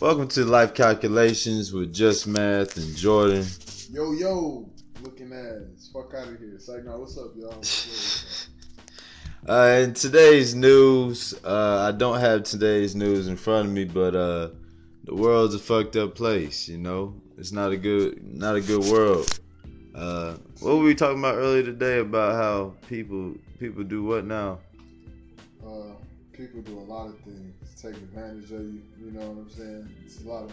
Welcome to Life Calculations with Just Math and Jordan. Yo, yo, looking ass. Fuck out of here. It's like, no, what's up, y'all? Uh, in today's news, uh, I don't have today's news in front of me, but uh, the world's a fucked up place. You know, it's not a good, not a good world. Uh, what were we talking about earlier today about how people people do what now? People do a lot of things, take advantage of you. You know what I'm saying? It's a lot of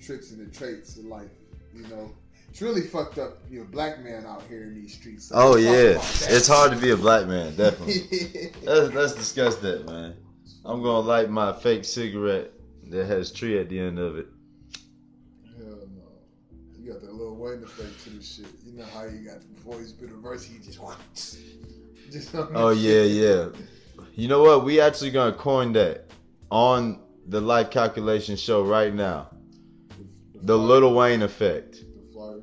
tricks and the traits of life. You know, it's really fucked up. You're a black man out here in these streets. So Oh yeah, it's hard to be a black man, definitely. let's, let's discuss that, man. I'm gonna light my fake cigarette that has tree at the end of it. Hell no. You got that Lil Wayne effect to the shit. You know how you got before he's been a verse, he just just Oh yeah, yeah. You know what? We actually gonna coin that on the life calculation show right now. The Lil Wayne effect. The.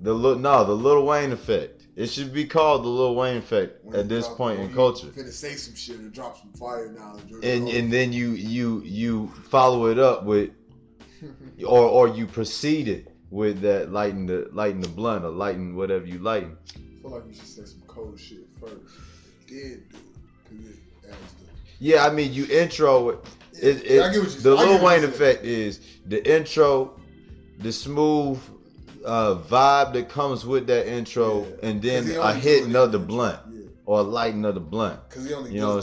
The little no, the Lil Wayne effect. It should be called the Lil Wayne effect When at this drop- point in culture. Finna say some shit or drop some fire knowledge. And and then you you you follow it up with or or you proceed it with that lighting the lighting the blunt or lighting whatever you lighting. I feel like you should say some cold shit first. Then do it. Yeah, I mean you intro it. It, it, I get what you- the I Lil Wayne effect is the intro, the smooth uh, vibe that comes with that intro, Yeah. and then he a only hitting do it of the in- blunt Yeah. or a lighting of blunt. He. You know what I'm yeah.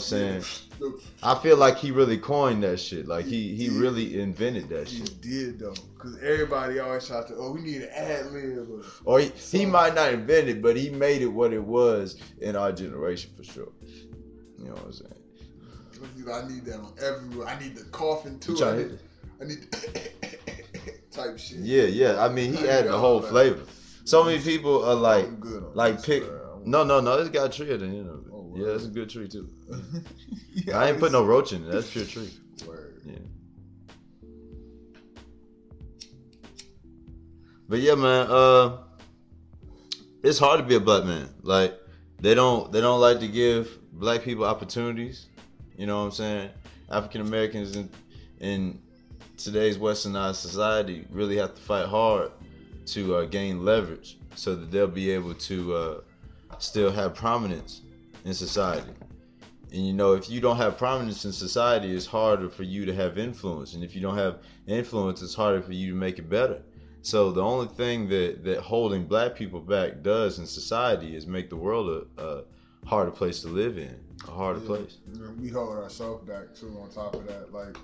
I feel like he really coined that shit. Like he he Yeah. really invented that shit. He shit. did though, cause everybody always tried to. Oh, we need an ad lib. or- Or he, he might not invent it, but he made it what it was in our generation for sure. You know what I'm saying? I need that on everywhere. I need the coughing too. I need, I need type shit. Yeah, yeah. I mean, he I added the whole that. flavor. So many people are like, I'm good on like this, pick. No, no, no. It's got tree at the end of. Oh, yeah, it's a good tree too. Yeah, I ain't put no roach in it. That's pure tree. Word. Yeah. But yeah, man. Uh, it's hard to be a black man. Like they don't they don't like to give black people opportunities. You know what I'm saying? African Americans in in today's westernized society really have to fight hard to uh, gain leverage so that they'll be able to uh, still have prominence in society. And you know, if you don't have prominence in society, it's harder for you to have influence. And if you don't have influence, it's harder for you to make it better. So the only thing that that holding black people back does in society is make the world a, a harder place to live in, a harder Yeah. place. Yeah, We hold ourselves back too. On top of that, like,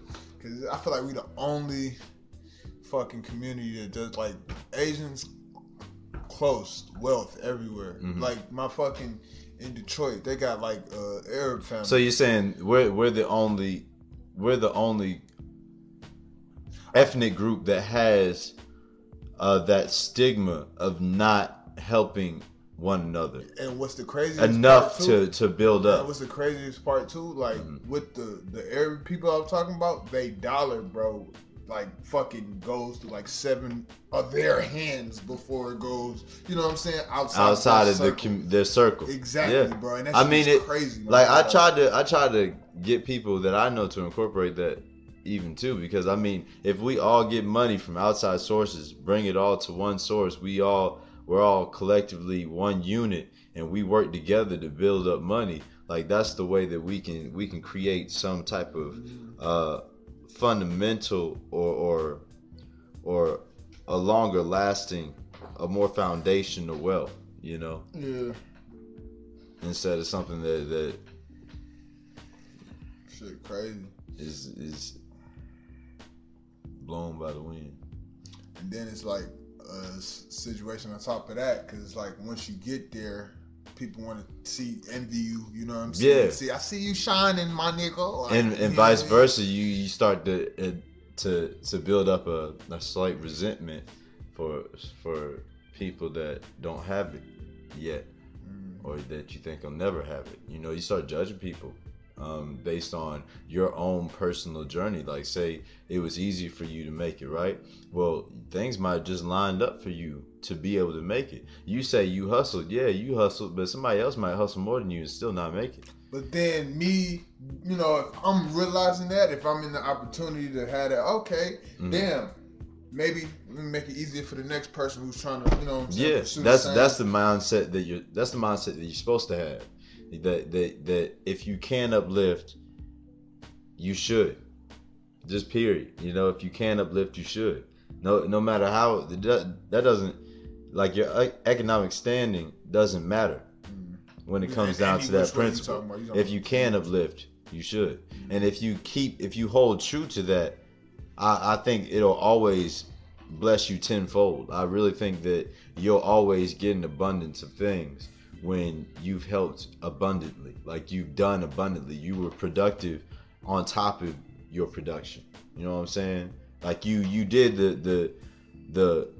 cause I feel like we the only fucking community that does like Asians close wealth everywhere. Mhm. Like my fucking in Detroit, they got like uh Arab family. So you're saying we're we're the only we're the only ethnic group that has uh, that stigma of not helping one another and what's the craziest enough to to build up. what's the craziest part too? Like Mhm. with the the Arab people I'm talking about, they dollar, bro, like fucking goes to like seven of their hands before it goes. You know what I'm saying? Outside, outside of the circle. com- their circle. exactly, Yeah. bro. And that's I mean, it- crazy. Like I tried to I tried to get people that I know to incorporate that even too because I mean if we all get money from outside sources, bring it all to one source, we all we're all collectively one unit and we work together to build up money. Like that's the way that we can we can create some type of uh fundamental or or or a longer lasting a more foundational wealth, you know, Yeah, instead of something that that shit, crazy. is is blown by the wind. And then it's like a situation on top of that, because like once you get there, people want to see envy you. You know what I'm saying? Yeah. See, I see you shining, my nigga. Like, And and vice versa, you you start to uh, to to build up a, a slight resentment for for people that don't have it yet, Mm. or that you think will never have it. You know, you start judging people um, based on your own personal journey. Like, say it was easy for you to make it, right? Well, things might just lined up for you to be able to make it. You say you hustled, yeah, you hustled, but somebody else might hustle more than you and still not make it. But then me, you know, if I'm realizing that, if I'm in the opportunity to have that, okay, Mhm. damn, maybe make it easier for the next person who's trying to, you know, what I'm saying, Yeah, that's that's the mindset that you're. That's the mindset that you're supposed to have. That that that if you can uplift, you should. Just period. You know, if you can uplift, you should. No, no matter how that that doesn't like your economic standing doesn't matter when it comes and down to that you principle. you If you can uplift, you should. And if you keep, if you hold true to that, I, I think it'll always bless you tenfold. I really think that you'll always get an abundance of things when you've helped abundantly, like you've done abundantly. You were productive on top of your production. You know what I'm saying? Like you, you did the the the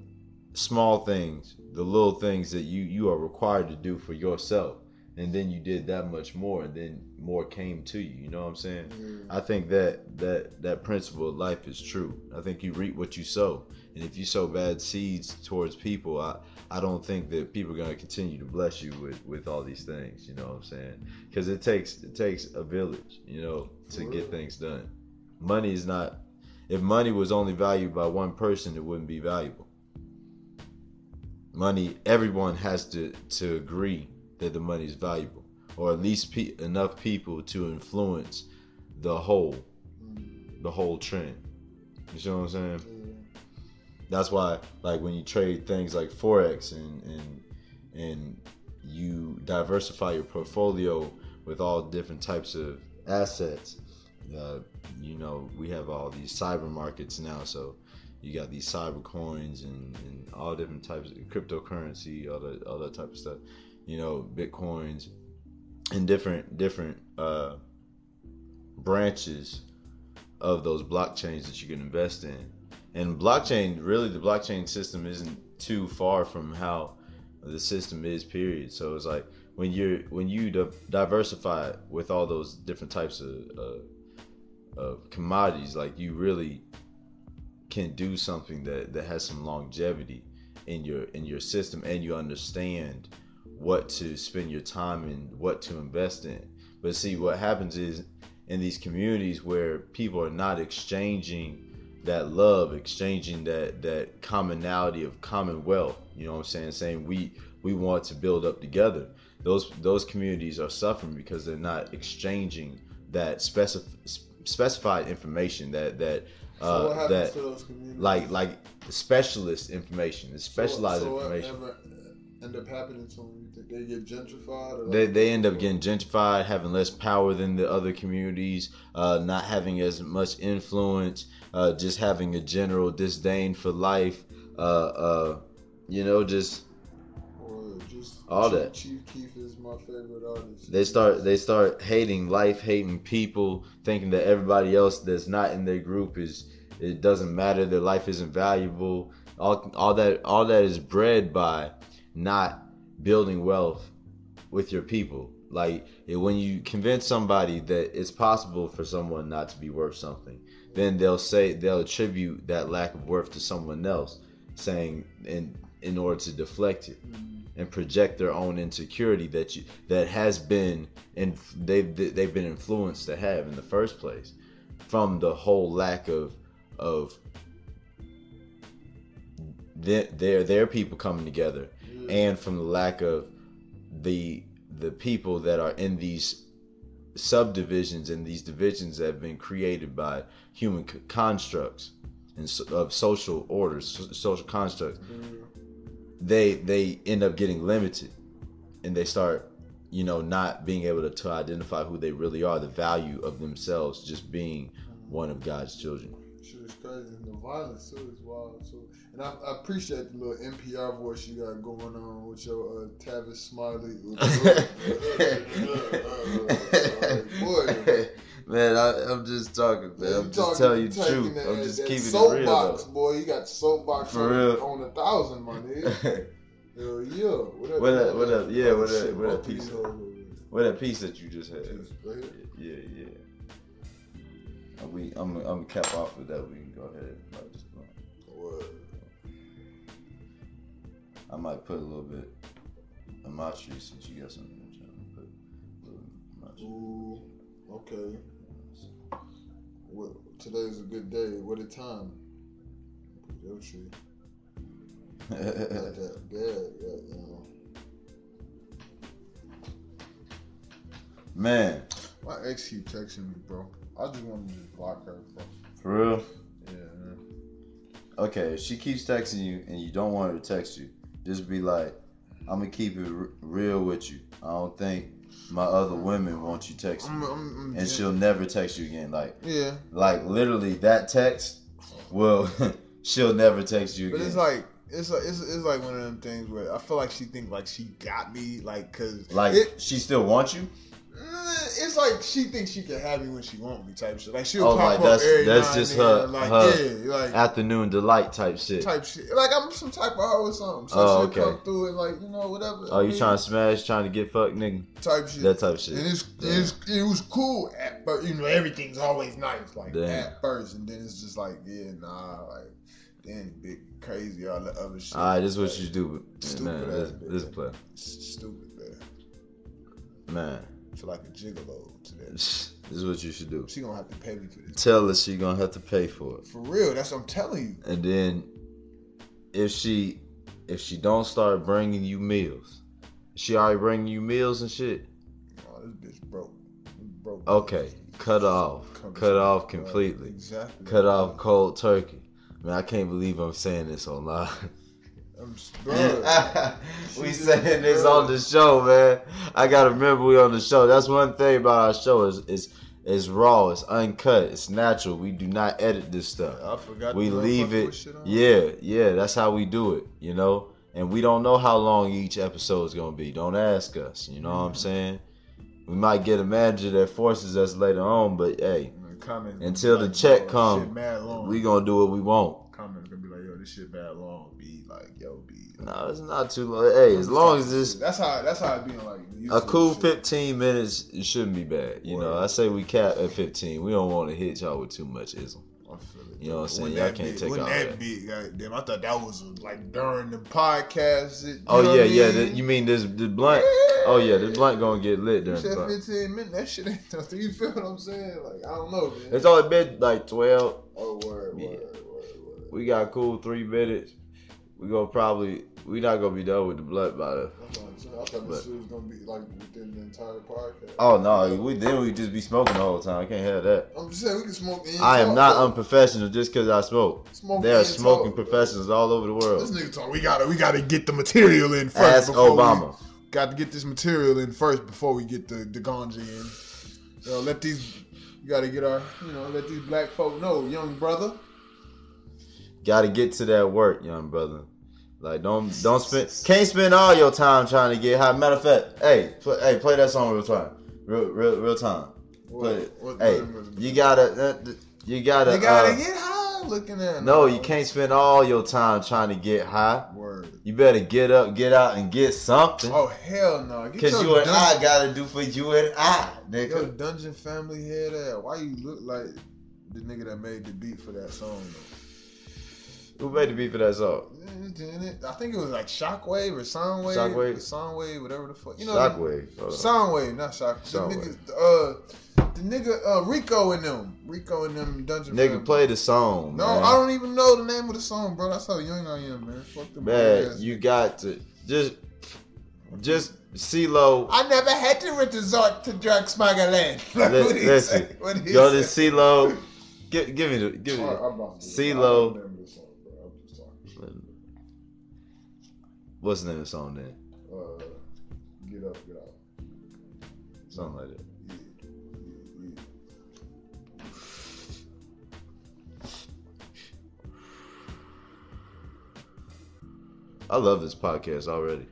small things, the little things that you you are required to do for yourself, and then you did that much more, and then more came to you. You know what I'm saying? Yeah. I think that that that principle of life is true. I think you reap what you sow, and if you sow bad seeds towards people, I I don't think that people are going to continue to bless you with with all these things. You know what I'm saying? Because it takes it takes a village, you know, to get things done. Money is not. If money was only valued by one person, it wouldn't be valuable. Money, everyone has to to agree that the money is valuable, or at least pe- enough people to influence the whole Mm, the whole trend. You see what I'm saying? That's why, like, when you trade things like forex and and and you diversify your portfolio with all different types of assets. Uh, you know, we have all these cyber markets now, so you got these cyber coins and, and all different types of cryptocurrency, all that all that type of stuff. You know, bitcoins and different different uh, branches of those blockchains that you can invest in. And blockchain, really, the blockchain system isn't too far from how the system is. Period. So it's like when you're when you di- diversify with all those different types of uh, of commodities, like you really can do something that that has some longevity in your in your system, and you understand what to spend your time and what to invest in. But see, what happens is in these communities where people are not exchanging that love, exchanging that that commonality of commonwealth. You know what I'm saying? Saying we we want to build up together. Those those communities are suffering because they're not exchanging that specif- specified information that that So uh, what that to those communities? like like specialist information, specialized so, so information. End up happening to them? You think they get gentrified? Or they, they end up getting gentrified, having less power than the other communities, uh, not having as much influence, uh, just having a general disdain for life. Uh, uh, you know, just just all Chief, that. Chief Keef is my favorite artist. they start they start hating life, hating people, thinking that everybody else that's not in their group is it doesn't matter. Their life isn't valuable. All all that all that is bred by not building wealth with your people. Like when you convince somebody that it's possible for someone not to be worth something, then they'll say they'll attribute that lack of worth to someone else, saying in in order to deflect it Mm, and project their own insecurity that you that has been and they've they've been influenced to have in the first place from the whole lack of of their their, their people coming together. And from the lack of the the people that are in these subdivisions and these divisions that have been created by human constructs and so, of social orders so- social constructs they they end up getting limited and they start you know not being able to, to identify who they really are the value of themselves just being one of god's children Shit is crazy. And the violence too is wild too. And I, I appreciate the little NPR voice you got going on with your uh, Tavis Smiley. Boy, man I, i'm just talking man i'm just telling you the truth that- i'm just that keeping it real soapbox, boy. You got soapbox For on, real. on a thousand, my nigga. Hell yeah. What up? What up- what up- yeah, what up- what up, both these peace? hoes over there. what that piece that you just had yeah yeah we i'm i'm gonna cap off with that we can go ahead and light this blunt. I might put a little bit of tree since you got something to put a little my Ooh, okay. What, today's a good day. What a time? Yo, shit. Like that. Yeah, yeah, you. Man, My ex keep texting me, bro. I just want to just block her, bro. for real. Yeah, man. Okay, if she keeps texting you and you don't want her to text you, just be like, I'm gonna keep it r- real with you. I don't think my other women want you texting, I'm. I'm, I'm, and she'll never text you again. Like, yeah, like literally that text will she'll never text you again. but again. it's like it's like it's, it's like one of them things where I feel like she think like she got me, like cause like it, she still wants you. It's like she thinks she can have me when she want me type shit. Like she'll Oh, pop like up that's- every that's just her- like her yeah, like Afternoon delight type shit. type shit. Like I'm some type of hoe or something. So Oh, she'll okay. come through and like you know whatever. Oh, you trying to smash, trying to get fucked, nigga? type shit. That type of shit. And it's, Damn. it's it was cool, at, but you know everything's always nice like Damn. at first, and then it's just like yeah, nah, like then big crazy all the other shit. All right, this is what Like, you do. Stupid Man, ass this, bitch. this play. Stupid, man. Man, Like a gigolo today. this is what you should do. She gonna have to pay me for this. Tell her she gonna have to pay for it. For real, that's what I'm telling you. and then if she if she don't start bringing you meals she already bringing you meals and shit Oh, this bitch broke. Broke. okay cut off cut off completely Exactly. cut off cold turkey man i can't believe i'm saying this online I'm, s- bro, we saying this on the show man. I gotta remember we on the show. That's one thing about our show is is it's raw. It's uncut. It's natural. We do not edit this stuff. I forgot. we leave it. on. yeah yeah that's how we do it you know? And we don't know how long each episode is gonna be. Don't ask us you know what i'm mm. saying? We might get a manager that forces us later on but hey Until the check yo, come, shit mad long. we gonna do what we want. Comment gonna be like, yo, this shit bad long. Yo, be. no it's not too long hey as long as this. That's how. That's how it be like a cool. 15 minutes it shouldn't be bad you know i say we cap at 15 we don't want to hit y'all with too much ism I feel it. You know what I'm saying? Y'all can't big- take all that that. big. Goddamn, I thought that was like during the podcast. you oh yeah I yeah the, you mean this the blunt oh yeah the blunt gonna get lit during the said podcast. 15 minutes. That shit ain't nothing. You feel what I'm saying? Like I don't know, man. It's only been like 12. oh word, word, Yeah. word, word. We got cool three minutes. We gonna probably, we not gonna be done with the blood by the. I thought But- this was gonna be like within the entire podcast. Oh no, we then we just be smoking the whole time. I can't have that. I'm just saying we can smoke. I am not though. unprofessional just because I smoke. Smoke There are smoking talk. professionals all over the world. This nigga talk. We gotta, we gotta get the material in first. Ask Obama. got to get this material in first before we get the the ganja in. You know, let these. You got to get our, you know, let these black folk know, young brother. Got to get to that work, young brother. Like don't don't spend can't spend all your time trying to get high. Matter of fact, hey, play, hey, play that song real time, real real real time. It. What- Hey, you gotta uh, you gotta. you gotta uh, get high looking at. No, you can't spend all your time trying to get high. Word. You better get up, get out, and get something. Oh hell no! Get Cause your you and I gotta do for you and I, Yo, nigga. Dungeon Family head ass. Why you look like the nigga that made the beat for that song? Who made the beat for that song? I think it was like Shockwave or Soundwave. Shockwave? Or Soundwave, whatever the fuck. You know, Shockwave. Soundwave, not Shock. The nigga, uh, the nigga, uh, Rico and them, Rico and them Dungeon. Nigga, Family. play the song, No, man. I don't even know the name of the song, bro. That's how young I am, man. Fuck them Man, you got to just, just CeeLo. I never had to resort to drug smuggling. Like, he listen, say? What he Go to? CeeLo. Give, give me the, give me. All what's the name of the song then? Uh, get up, get out. Something like that. Yeah, yeah, yeah. I love this podcast already.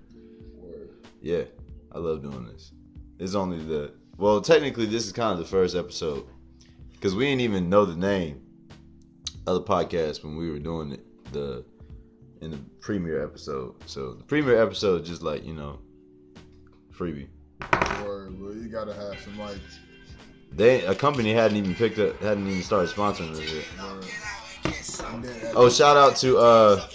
Word. Yeah, I love doing this. It's only the well, technically, this is kind of the first episode because we didn't even know the name of the podcast when we were doing it the in the premiere episode. So the premiere episode is just like you know freebie. Word, bro. You gotta have some like. They a company hadn't even picked up, hadn't even started sponsoring this yet. Word. Oh, shout out to uh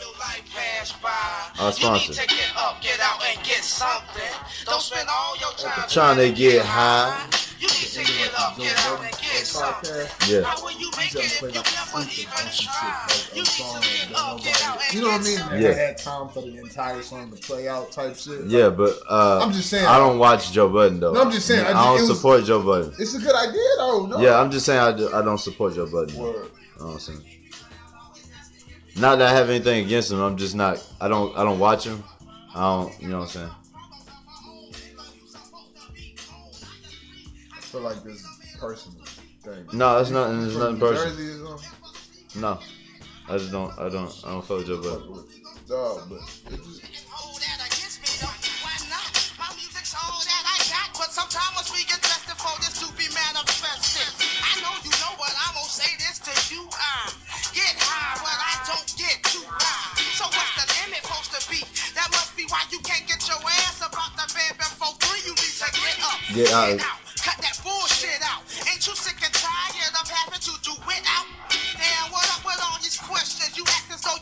Our Our sponsor. To get up, get out, and get something. Don't spend all your time Trying to get high. You to get to up, get out, and get some. Yeah. How will you make it if you never even on some shit, try? You need to get up, get out, nobody. and You know what I mean? some. Like, Yeah. Had time for the entire song to play out type shit. Yeah, but uh, I'm just saying. I don't watch Joe Budden though. No, I'm just saying, I I, just- it don't was- support Joe Budden. It's a good idea though. No. Yeah, I'm just saying I, do, I don't support Joe Budden. though. Word. You know what I'm saying? Not that I have anything against him. I'm just not. I don't. I don't watch him. I don't. You know what I'm saying? I feel like this personal thing. No, it's not. It's nothing personal. Jersey or something? No, I just don't. I don't. I don't fuck with Joe Budden. Fuck but it just Hold that against me, though. Why not? My music's all that I got, but sometimes we get dressed this to be manifested. I know you know, but I'm gonna say this to you. I get high, but I don't get too high. So what's the limit supposed to be? That must be why you can't get your ass about the bed before three. You need to get up, Get out. Cut that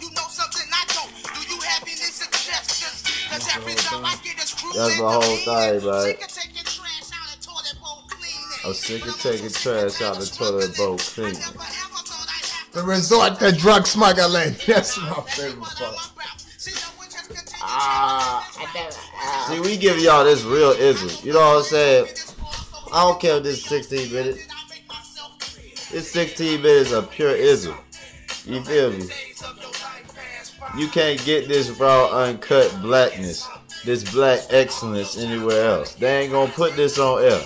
You act as though you know something I don't. Do you have any suggestions? Cause every job I get is cruel That's and the whole demeaning. thing, right? Sick of taking trash out and toilet bowl cleaning. I'm sick of taking trash out and the toilet bowl smoking. cleaning. I never ever thought I'd have the resort to drug smuggling. That's my favorite part. I'm about. See, no one just continue Ah, trying See, we give y'all this real ism. You know what I'm saying? I don't care if this is 16 minutes. It's 16 minutes of pure ism. You feel me? You can't get this raw, uncut blackness, this black excellence anywhere else. They ain't gonna put this on air.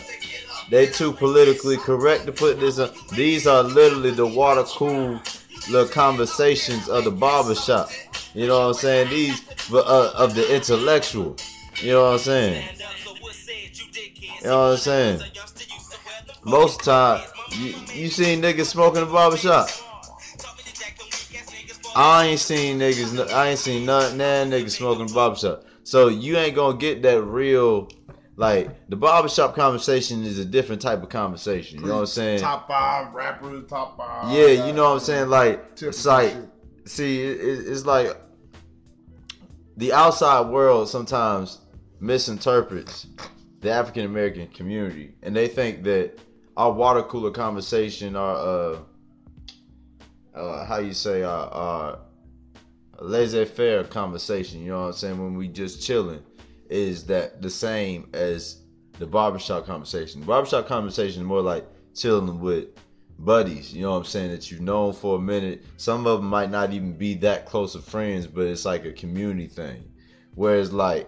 They too politically correct to put this on. These are literally the water cool little conversations of the barbershop. You know what I'm saying? These uh, of the intellectual. You know what I'm saying? You know what I'm saying? Most of the time, you, you seen niggas smoking in the barbershop. I ain't seen niggas. I ain't seen none, none niggas smoking in the barbershop. So you ain't gonna get that real. Like the barbershop conversation is a different type of conversation. You know what I'm saying? Top five rappers, top five. Yeah, you know what I'm saying. Like it's like see, it- it's like the outside world sometimes misinterprets the African American community, and they think that our water cooler conversation, our uh, uh how you say our, our laissez-faire conversation, you know what I'm saying, when we just chilling, is that the same as the barbershop conversation. The barbershop conversation is more like chilling with buddies, you know what I'm saying, that you've known for a minute. Some of them might not even be that close of friends, but it's like a community thing. Whereas like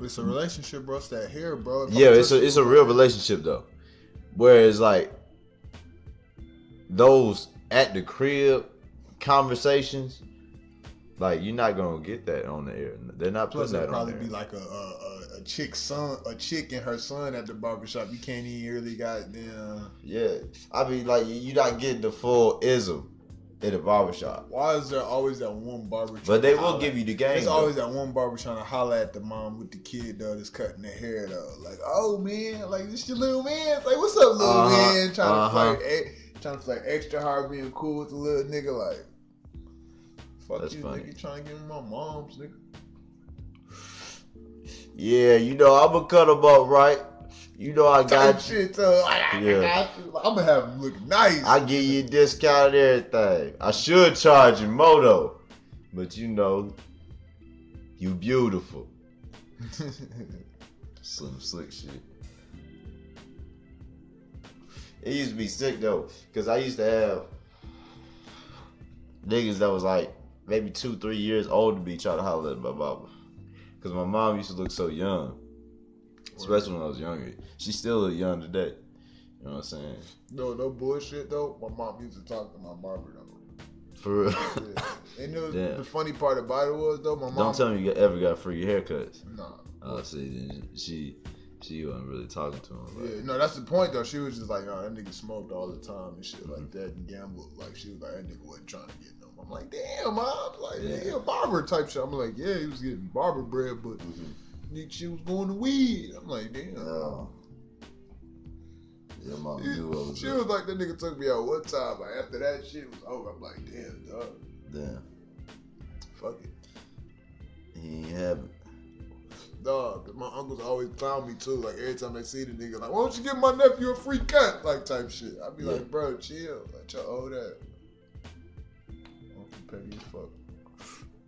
It's a relationship, bro. It's that hair, bro. If yeah, it's a it's a real relationship though. Whereas like those at the crib conversations, like you're not gonna get that on the air. They're not Plus, putting it'd that on probably be like a, a, a, a chick's son, a chick and her son at the barbershop. You can't even really goddamn. yeah, I mean like you're not getting the full ism in the barbershop, Why is there always that one barber? trying but they to will holler- give you the game. There's though. always that one barber trying to holler at the mom with the kid though that's cutting their hair though. Like, oh man, like this your little man. It's like, what's up, little Uh-huh, man? Trying uh-huh. to flirt, eh, trying to flirt extra hard, being cool with the little nigga. Like, fuck That's you, funny. nigga. Trying to give me my mom's nigga. Yeah, you know I'm gonna cut them up right. You know I Type got you. shit. So I, I, Yeah. I. Like, I'm gonna have him look nice. I give you a discount and everything. I should charge you moto, but you know, you beautiful. Some slick shit. It used to be sick though, cause I used to have niggas that was like maybe two, three years older than me trying to holler at my mama. Cause my mom used to look so young, especially when I was younger. She still young today. You know what I'm saying? no, no bullshit though. My mom used to talk to my barber though. For real. Yeah. And was, the funny part about it was though, my mom. Don't tell me you ever got free haircuts. Nah. Oh, see, then she she wasn't really talking to him. Yeah, no, that's the point though. She was just like, oh, that nigga smoked all the time and shit like mm-hmm. that and gambled. Like she was like, that nigga wasn't trying to get no. I'm like, damn, mom. Like, Yeah. yeah, barber type shit. I'm like, yeah, he was getting barber bread, but mm-hmm. nigga, she was going to weed. I'm like, damn. No. Your mom She, was she was like, that nigga took me out one time. Like after that shit was over, I'm like, damn, dog, Damn, fuck it, he ain't have it. Dog. my uncles always clown me too. Like every time they see the nigga, like, why don't you give my nephew a free cut? Like type shit. I'd be Yeah. like, bro, chill. Let your old ass. Uncle petty as fuck.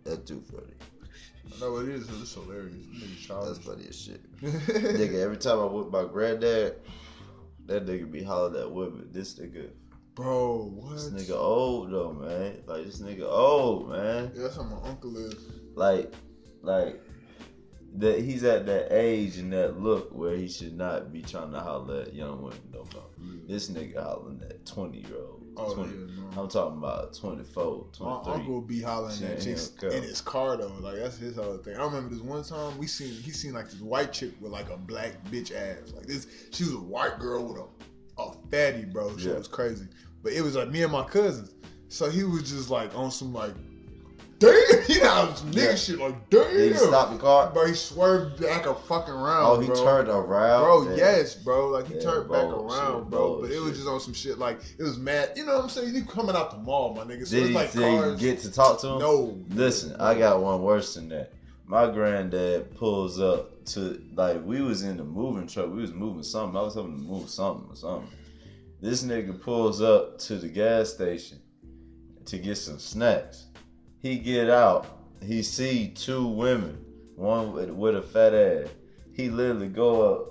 That's too funny. I know it is. It's hilarious. Nigga That's funny as shit. nigga, every time I whip my granddad, that nigga be hollering at women. This nigga, Bro, what? this nigga old though, man. Like this nigga old, man. Yeah, that's how my uncle is. Like, like that he's at that age and that look where he should not be trying to holler at young women no more. Mm. This nigga hollering at twenty year old. Oh, 20, yeah, no. I'm talking about 24, My 23. uncle be hollering at chicks in his car though. Like that's his whole thing. I remember this one time we seen he seen like this white chick with like a black bitch ass. Like this, she was a white girl with a, a fatty, bro. She Yeah. was crazy. But it was like me and my cousins. So he was just like on some like, damn, you know, some nigga Yeah. shit like, damn. He stop the car? Bro, he swerved back a fucking round. Oh, he bro. turned around. Bro, yes, bro. Like he turned back around, bro. But it was just on some shit like it was mad. You know what I'm saying? You coming out the mall, my nigga. So Did it's he, like did cars. he get to talk to him? no. Listen. I got one worse than that. My granddad pulls up to like we was in the moving truck. We was moving something. I was helping to move something or something. This nigga pulls up to the gas station to get some snacks. He get out. He see two women, one with, with a fat ass. He literally go up,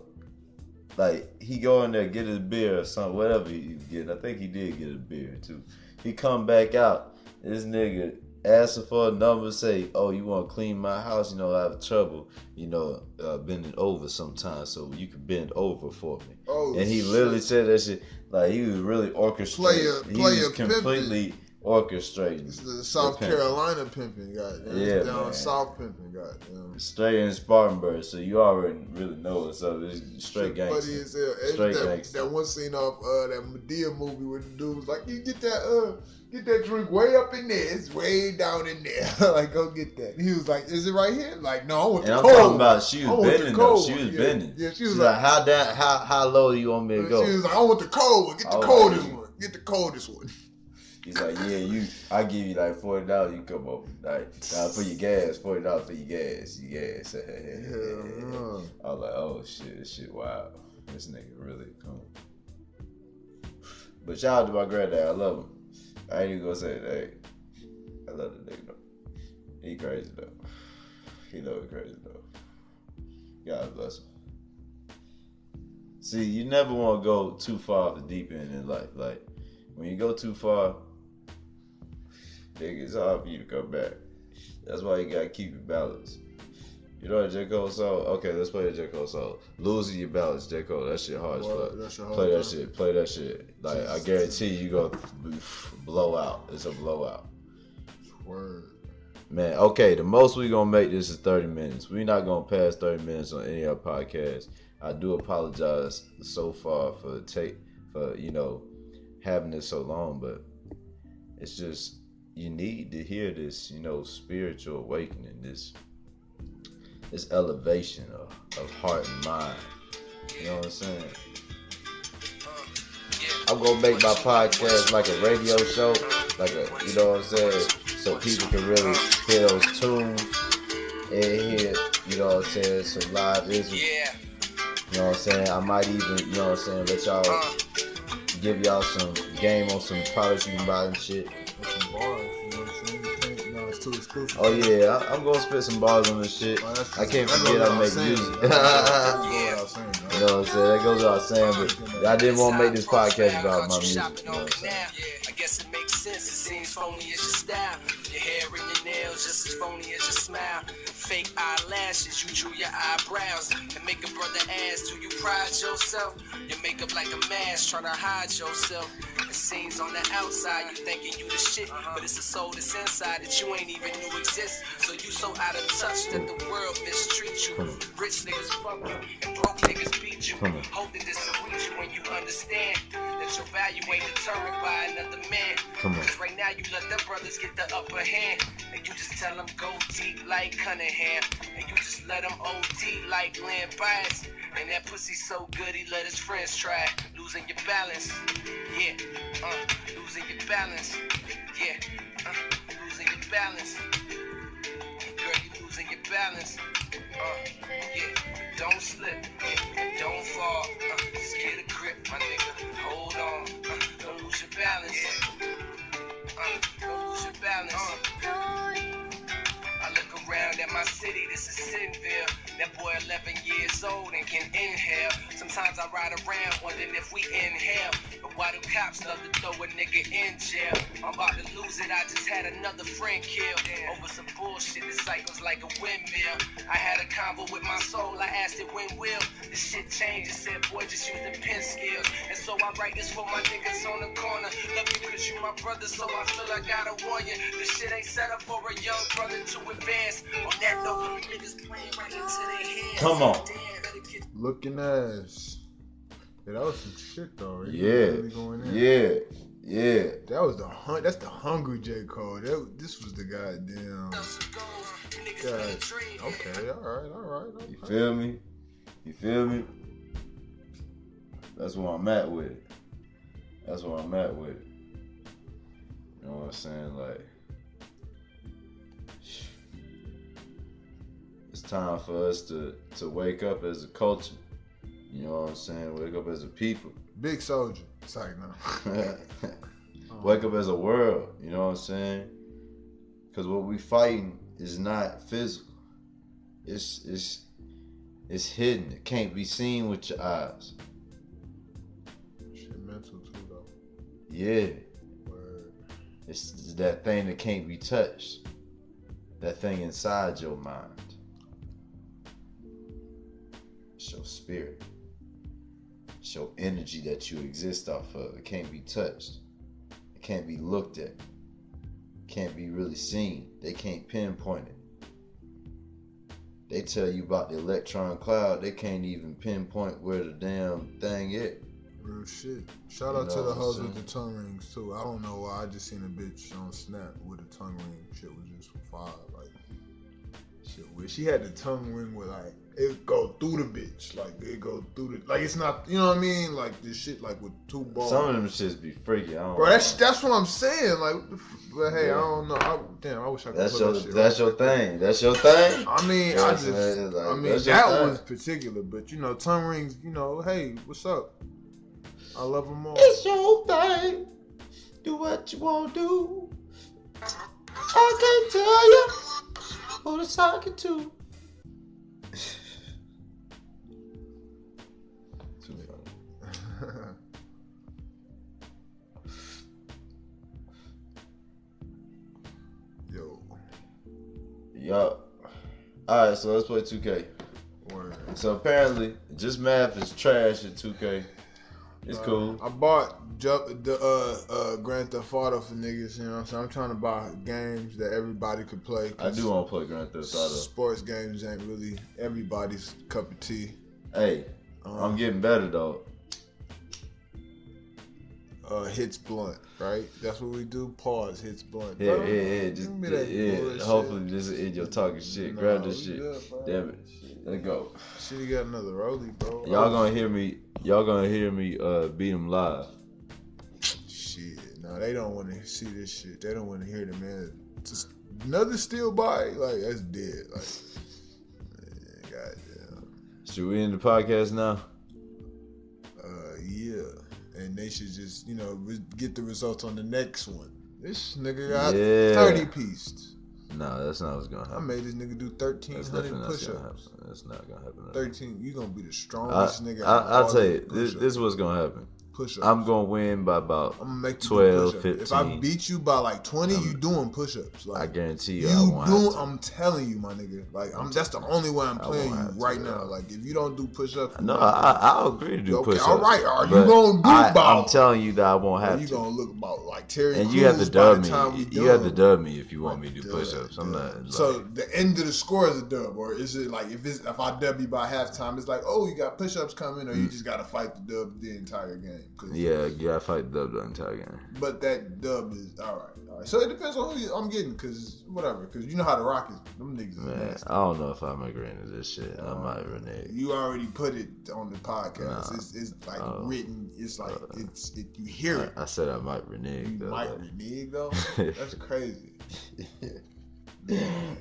like he go in there get his beer or something, whatever he get. I think he did get a beer too. He come back out. This nigga asking for a number, say, "Oh, you want to clean my house? You know, I have trouble, you know, uh, bending over sometimes, so you can bend over for me." Oh, and he shit. literally said that shit like he was really orchestrated. Player- he player was completely orchestrating. It's the South the. Carolina pimping, goddamn. Yeah, It's down man. South pimping, goddamn. Straight in Spartanburg, so you already really know what's up. It's straight Shit Funny gangster. as hell. Straight that, gangster. that one scene off uh, that Madea movie where the dude was like, "You get that uh, get that drink way up in there. It's way down in there. like, go get that." And he was like, "Is it right here?" Like, no, I want And the I'm cold. talking about she was bending though. She was Yeah. bending. Yeah, she She's was like, like- how down, how how low do you want me to go?" She was like, "I want the cold one. Get the was coldest like- one. Get the coldest one." He's like, yeah, you. I give you like forty dollars. You come over, like now for your gas, forty dollars for your gas, your gas. No. I was like, oh shit, this shit wow, This nigga really come. But shout out to my granddad. I love him. I ain't even gonna say that. I love the nigga though. He crazy though. He know he crazy though. God bless him. See, you never want to go too far off the deep end in life. Like when you go too far, nigga, it's hard for you to come back. That's why you gotta keep it balanced. You know that J. Cole song? Okay, let's play the J. Cole song. Losing your balance, J. Cole. That shit hard as fuck. Play that shit. Play that shit. Like I guarantee you gonna blow out. It's a blowout. Word. Man, okay, the most we gonna make this is 30 minutes. we not gonna pass 30 minutes on any of our podcasts. I do apologize so far for take for, you know, having this so long, but it's just you need to hear this, you know, spiritual awakening, this this elevation of, of heart and mind. You know what I'm saying? I'm gonna make my podcast like a radio show, like a you know what I'm saying, so people can really hear those tunes and hear, you know what I'm saying, some live. Yeah. You know what I'm saying? I might even, you know what I'm saying, let y'all give y'all some game on some products you can buy and shit. With some bars, you know what I'm saying? You can't- No, it's too exclusive. Oh yeah, I, I'm gonna spit some bars on this shit. Oh, I can't forget goes I without make saying. music. Yeah. without saying, You know what I'm saying? That goes without saying, but I didn't want to make this podcast about my music. Shopping You know what I'm me saying? now. I guess it makes sense. It seems phony as your style. Your hair and your nails just as phony as your smile. Fake eyelashes, you drew your eyebrows and make a brother ask, do you pride yourself? Your makeup like a mask, trying to hide yourself. It seems on the outside you thinking you the shit, uh-huh. but it's a soul that's inside that you ain't even knew exists. So you so out of touch that the world mistreats you. Hmm. Rich niggas fuck you and broke niggas beat you. Come on. Reach you when you understand that your value ain't determined by another man. Come on. Cause right now you let them brothers get the upper hand. And you just tell them go deep like Cunningham. And you just let them OD like Len Bias. And that pussy so good he let his friends try. Losing your balance. Yeah. Uh, losing your balance. Yeah. Uh, losing your balance. Girl, you losing your balance. Uh, don't slip, don't fall. Uh, just get a grip, my nigga. Hold on, uh, don't lose your balance. Uh, don't lose your balance. At my city, this is Sinville. That boy 11 years old and can inhale. Sometimes I ride around wondering if we inhale. But why do cops love to throw a nigga in jail? I'm about to lose it, I just had another friend killed. Over some bullshit that cycles like a windmill. I had a convo with my soul, I asked it when will. The shit changed, it said boy just use the pen skills. And so I write this for my niggas on the corner. Love you cause you my brother, so I feel I gotta warn you. This shit ain't set up for a young brother to advance. On that note, niggas playing right into their hands. Come on. Damn, Looking ass. Yeah, that was some shit though. He Yeah, really going in. yeah, yeah. That was the hun- That's the hungry J Cole. That, this was the goddamn. us to go. You niggas God. finna. Okay, all right, all right. You feel me? You feel me? That's where I'm at with it. That's where I'm at with it. You know what I'm saying? Like, time for us to to wake up as a culture. You know what I'm saying? Wake up as a people. Big soldier. It's like no. wake up as a world. You know what I'm saying? Because what we fighting is not physical. It's it's it's hidden. It can't be seen with your eyes. Shit mental too though. Yeah, Word. it's that thing that can't be touched. That thing inside your mind. Your spirit. It's your energy that you exist off of. It can't be touched. It can't be looked at. It can't be really seen. They can't pinpoint it. They tell you about the electron cloud. They can't even pinpoint where the damn thing is. Real shit. Shout You out to the hoes with the tongue rings too. I don't know why I just seen a bitch on Snap with a tongue ring. Shit was just fire. Like shit. She had the tongue ring with like it go through the bitch. Like it go through the like it's not you know what I mean? Like this shit like with two balls. Some of them shits be freaky. I don't Bro, that's know. that's what I'm saying. Like, what the f- but hey, Yeah. I don't know. I, damn, I wish I could. That's put your that shit that's on. your thing. That's your thing. I mean, I just. Like, I mean, that was particular, but you know, tongue rings. You know, hey, what's up? I love them all. It's your thing. Do what you want to do. I can't tell you who to talking to. Yup. Alright, so let's play 2K. word. So apparently, just math is trash at 2K. It's Uh, cool. I bought ju- the uh, uh, Grand Theft Auto for niggas. You know, what I'm saying I'm trying to buy games that everybody could play. I do want to play Grand Theft Auto. Sports games ain't really everybody's cup of tea. Hey, Um, I'm getting better though. Uh, hits blunt, right? That's what we do. Pause, hits blunt. Yeah, Bro, yeah, yeah. give Just me yeah. that yeah. Hopefully, this is in your talking shit. Nah, Grab this shit. good. Damn it. Let's go. Shit, got another rollie, bro. Y'all gonna hear me. Y'all gonna hear me uh, beat him live. Shit, no, they don't want to see this shit. They don't want to hear the man. Just another steel body, like that's dead. Like, man, goddamn. Should we end the podcast now? And they should just you know re- get the results on the next one. This nigga got Yeah. thirty pieced. No, that's not what's gonna happen. I made this nigga do thirteen hundred push gonna happen. ups. That's not gonna happen. Thirteen, you gonna be the I, strongest nigga. I, I'll tell you, this, this is what's gonna happen. Push ups. I'm gonna win by about. I'm gonna make you 12, do push-ups. If I beat you by like twenty, you doing push ups. I guarantee you, I won't. Doing, I'm telling you, my nigga. Like I'm. That's the only way I'm playing you have to, right now. Like if you don't do push ups, No, I, I'll agree to do Okay, push-ups. all right, are you gonna do I, about- I'm telling you that I won't have you to. gonna look about like Terry. And you have to dub me. You have to dub me if you want me to do push-ups. I'm not. So the end of the score is a dub, or is it like if it's if I dub you by halftime, it's like oh you got push ups coming, or you mm. just gotta fight the dub the entire game. Yeah, you gotta fight dub the entire game. But that dub is all right. All right. So it depends on who you- I'm getting, cause whatever, cause you know how the Rockets, them niggas. Man, nasty. I don't know if I'm agreeing to this shit. I uh, might renege. You already put it on the podcast. Nah. It's, it's like Oh. written. It's like Uh, it's it, you hear it. I, I said I might renege. You though, might like- renege though. That's crazy.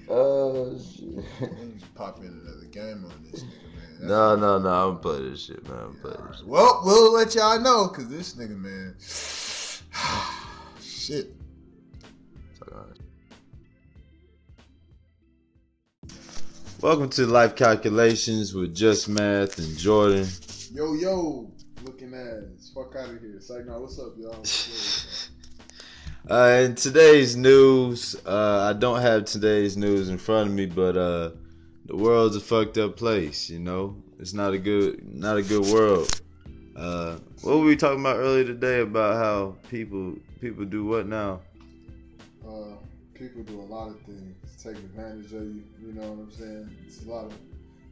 Oh shit. Niggas pop in another game on this nigga. That's- No, no, no. I'm play this shit, man. I'm play this. Shit. Well, we'll let y'all know because this nigga, man. Shit. Welcome to Life Calculations with Just Math and Jordan. Yo, yo, looking ass. Fuck out of here. Psych, now, what's up, y'all? Uh, in today's news, uh, I don't have today's news in front of me, but uh, the world's a fucked up place. You know, it's not a good, not a good world. Uh, what were we talking about earlier today about how people people do what now? uh, people do a lot of things, take advantage of you. You know what I'm saying? It's a lot of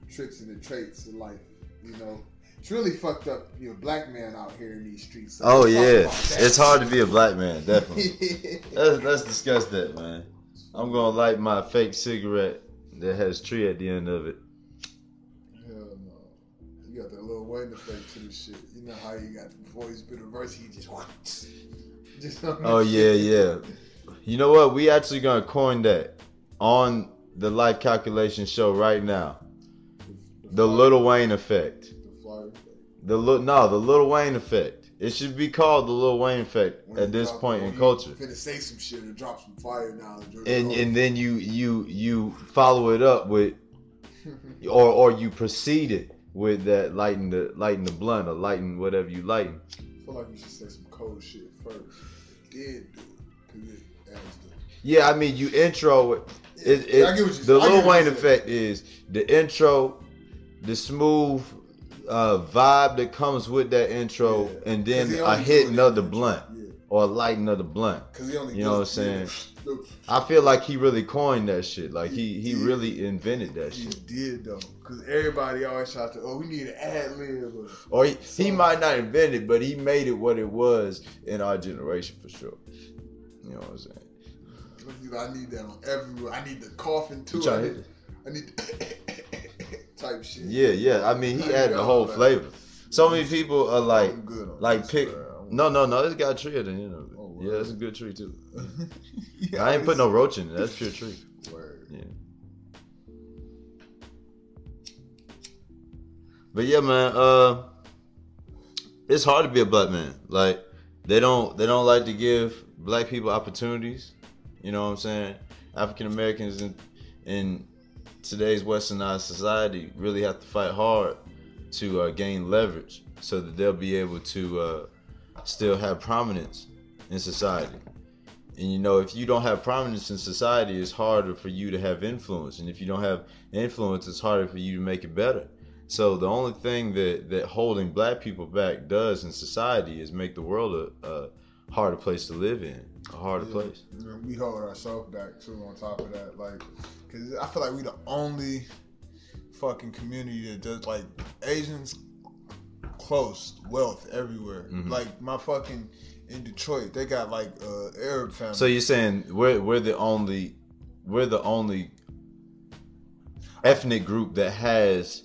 tricks and the traits of life. You know, it's really fucked up. You're a black man out here in these streets. So Oh yeah, it's hard to be a black man, definitely. let's, let's discuss that, man. I'm gonna light my fake cigarette that has tree at the end of it. Hell no. You got that Lil Wayne effect to the shit. You know how you got before he's been a verse, he just just Oh yeah, yeah. You know what? We actually gonna coin that on the life calculation show right now. The Lil Wayne effect. The flyer effect. The little no, the Lil Wayne effect. It should be called the Lil Wayne effect When at this drop- point in culture. Finna say some shit or drop some fire knowledge. And and then you you you follow it up with or or you proceed it with that lighting the lighting the blunt or lighting whatever you lighting. I feel like you should say some cold shit first. Then do it. Cause it adds the Yeah, I mean you intro it. it, it I get what you- the Lil Wayne effect is the intro, the smooth uh, vibe that comes with that intro, Yeah. and then he a only hitting do it of the in blunt Yeah. or a lighting of the blunt. Cause he only You know what I'm yeah. I feel like he really coined that shit. Like he he Yeah. really invented that He shit. did though, cause everybody always tried to. Oh, we need an ad lib. or- Or he, he might not invent it, but he made it what it was in our generation for sure. You know what I'm saying? I need that on everywhere. I need the coughing too. I need, I need type shit. Yeah, yeah. I mean, he I added the got whole flavor. So many people are like, I'm good on like this, pick. No, no, no. It's got a tree at the end of it. Oh, yeah, it's a good tree too. Yeah, I ain't put no roach in it. That's pure tree. Word. Yeah. But yeah, man. Uh, it's hard to be a black man. Like they don't they don't like to give black people opportunities. You know what I'm saying? African Americans and in today's westernized society really have to fight hard to uh, gain leverage so that they'll be able to uh, still have prominence in society. And you know, if you don't have prominence in society, it's harder for you to have influence. And if you don't have influence, it's harder for you to make it better. So the only thing that that holding black people back does in society is make the world a, a harder place to live in, a harder Yeah. place. We hold ourselves back too. On top of that, like, cause I feel like we the only fucking community that does like Asians close wealth everywhere. Mhm. Like my fucking in Detroit, they got like uh Arab family. So you're saying we're we're the only we're the only ethnic group that has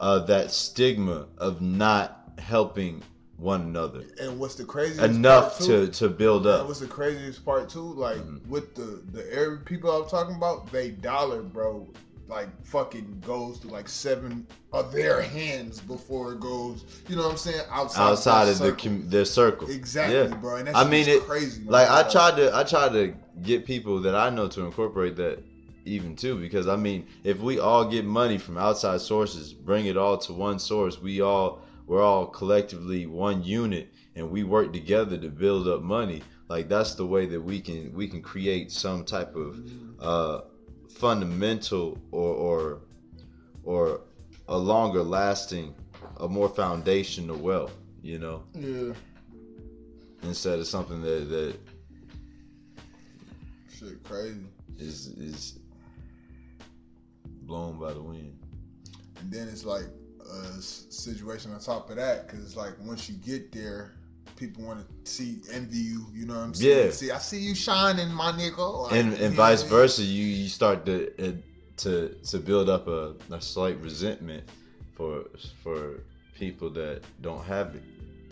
uh, that stigma of not helping one another and what's the craziest enough part, too? to to build up. what's the craziest part too? Like Mhm. with the the Arab people I'm talking about, they dollar, bro, like fucking goes to like seven of their hands before it goes. You know what I'm saying? Outside, outside of the com- their circle. exactly, Yeah. bro. And that's I mean, it- crazy. Like I tried to I tried to get people that I know to incorporate that even too because I mean if we all get money from outside sources, bring it all to one source, we all we're all collectively one unit and we work together to build up money. Like that's the way that we can we can create some type of uh fundamental or or or a longer lasting a more foundational wealth, you know, Yeah, instead of something that that shit, crazy. is is blown by the wind. And then it's like a situation on top of that, because like once you get there, people want to see envy you. You know what I'm saying? Yeah. See, I see you shining, my nigga. Like, And and vice versa, you you start to uh, to to build up a, a slight resentment for for people that don't have it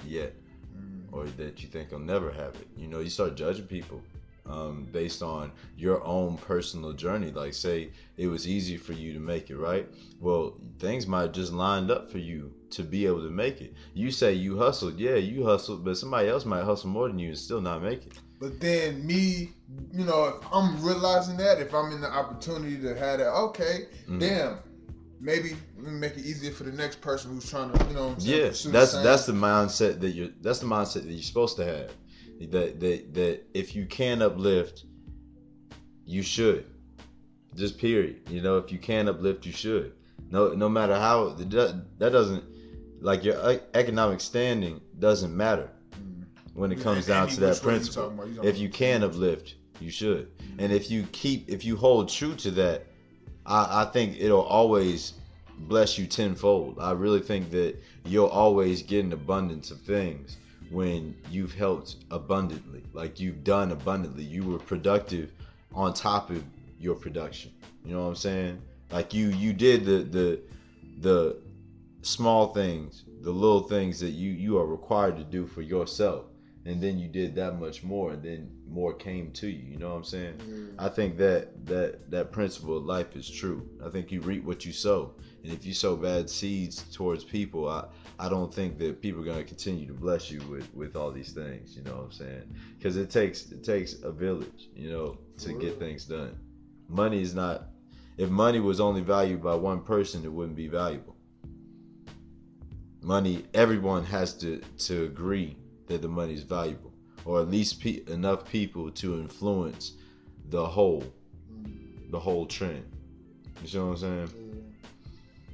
yet, Mm. or that you think will never have it. You know, you start judging people um, based on your own personal journey. Like, say it was easy for you to make it, right? Well, things might have just lined up for you to be able to make it. You say you hustled, yeah, you hustled, but somebody else might hustle more than you and still not make it. But then me, you know, if I'm realizing that, if I'm in the opportunity to have that, okay, Mhm. damn, maybe make it easier for the next person who's trying to, you know, what I'm saying, Yeah, that's that's the mindset that you're. That's the mindset that you're supposed to have. That that that if you can uplift, you should. Just period. You know, if you can uplift, you should. No, no matter how that that doesn't like your economic standing doesn't matter when it comes down to that principle. talking about, you talking If you can uplift, you should. And if you keep, if you hold true to that, I, I think it'll always bless you tenfold. I really think that you'll always get an abundance of things when you've helped abundantly, like you've done abundantly. You were productive on top of your production. You know what I'm saying? Like you, you did the the the small things, the little things that you you are required to do for yourself, and then you did that much more, and then more came to you. You know what I'm saying? Yeah. I think that that that principle of life is true. I think you reap what you sow, and if you sow bad seeds towards people, I I don't think that people are going to continue to bless you with with all these things. You know what I'm saying? Because it takes it takes a village, you know, to get things done. Money is not. If money was only valued by one person, it wouldn't be valuable. Money, everyone has to to agree that the money is valuable, or at least pe- enough people to influence the whole, Mm, the whole trend. You see what I'm saying?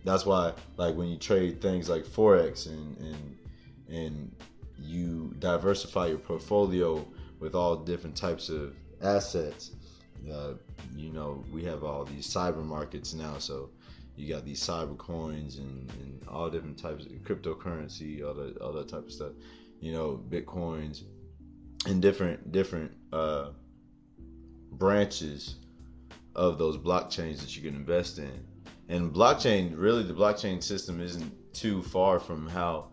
That's why, like, when you trade things like forex and and and you diversify your portfolio with all different types of assets. Uh, you know, we have all these cyber markets now, so you got these cyber coins and, and all different types of cryptocurrency, all that all that type of stuff. You know, bitcoins and different different uh, branches of those blockchains that you can invest in. And blockchain, really, the blockchain system isn't too far from how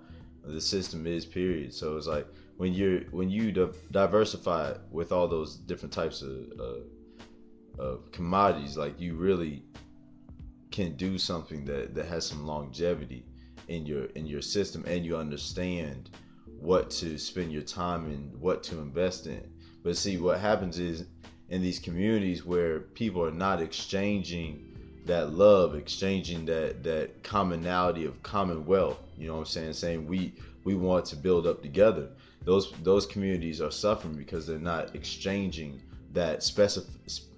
the system is. Period. So it's like when you're when you di- diversify with all those different types of uh, of commodities, like you really can do something that that has some longevity in your in your system, and you understand what to spend your time in what to invest in. But see, what happens is in these communities where people are not exchanging that love, exchanging that that commonality of commonwealth. You know what I'm saying? Saying we we want to build up together. Those those communities are suffering because they're not exchanging that specif-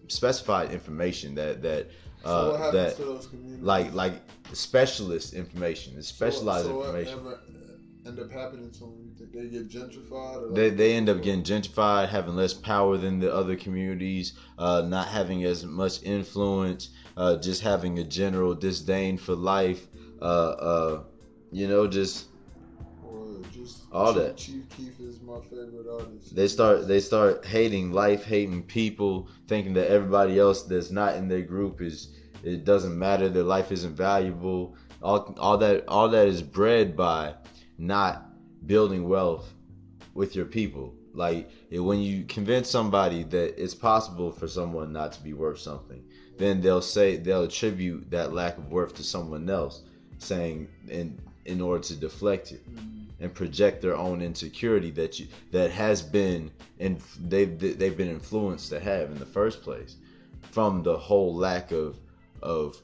specified information that that So uh, what that to those communities? like like specialist information, the So- specialized so information. ever end up happening to them? You think they get gentrified? Or They, they end up getting gentrified, having less power than the other communities, uh, not having as much influence, uh, just having a general disdain for life. Uh, uh, you know, just just All Chief, that. Chief Keef is my favorite artist. they start they start hating life, hating people, thinking that everybody else that's not in their group is it doesn't matter. Their life isn't valuable. All all that all that is bred by not building wealth with your people. Like when you convince somebody that it's possible for someone not to be worth something, then they'll say they'll attribute that lack of worth to someone else, saying in in order to deflect it Mm, and project their own insecurity that you that has been and they've they've been influenced to have in the first place from the whole lack of of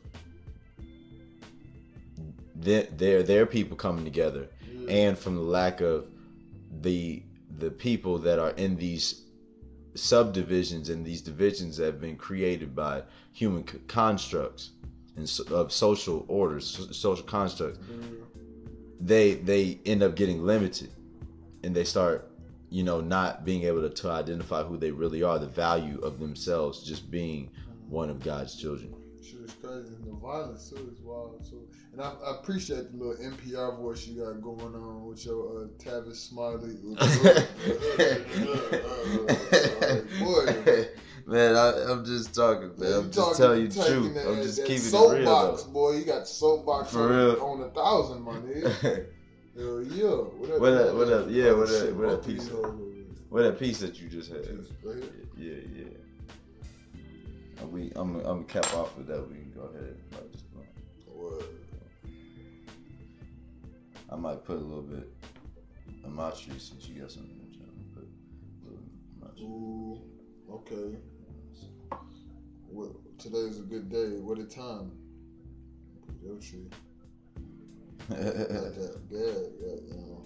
their their, their people coming together. And from the lack of the the people that are in these subdivisions and these divisions that have been created by human constructs and so, of social orders so- social constructs they they end up getting limited and they start you know not being able to, to identify who they really are the value of themselves just being one of god's children crazy. And the violence too is wild too. And I, I appreciate the little NPR voice you got going on with your uh, Tavis Smiley. boy, man I, i'm just talking man i'm just telling you the truth that- i'm just that keeping it real soapbox, boy. You got soapbox on, real. on a thousand, my nigga. Hell yeah. What up? What up, what up? Yeah, what up, what up, both of peace? these hoes. Where that piece that you just had? Just right here. Yeah, yeah. Uh, We, I'm, I'm gonna cap off with that. We go ahead. and light this blunt. What? I might put a little bit of my tree since you got something in the channel. Put a little Machi. Ooh, okay. What, today's a good day. What a time. Your tree. Not that bad, yeah, you know.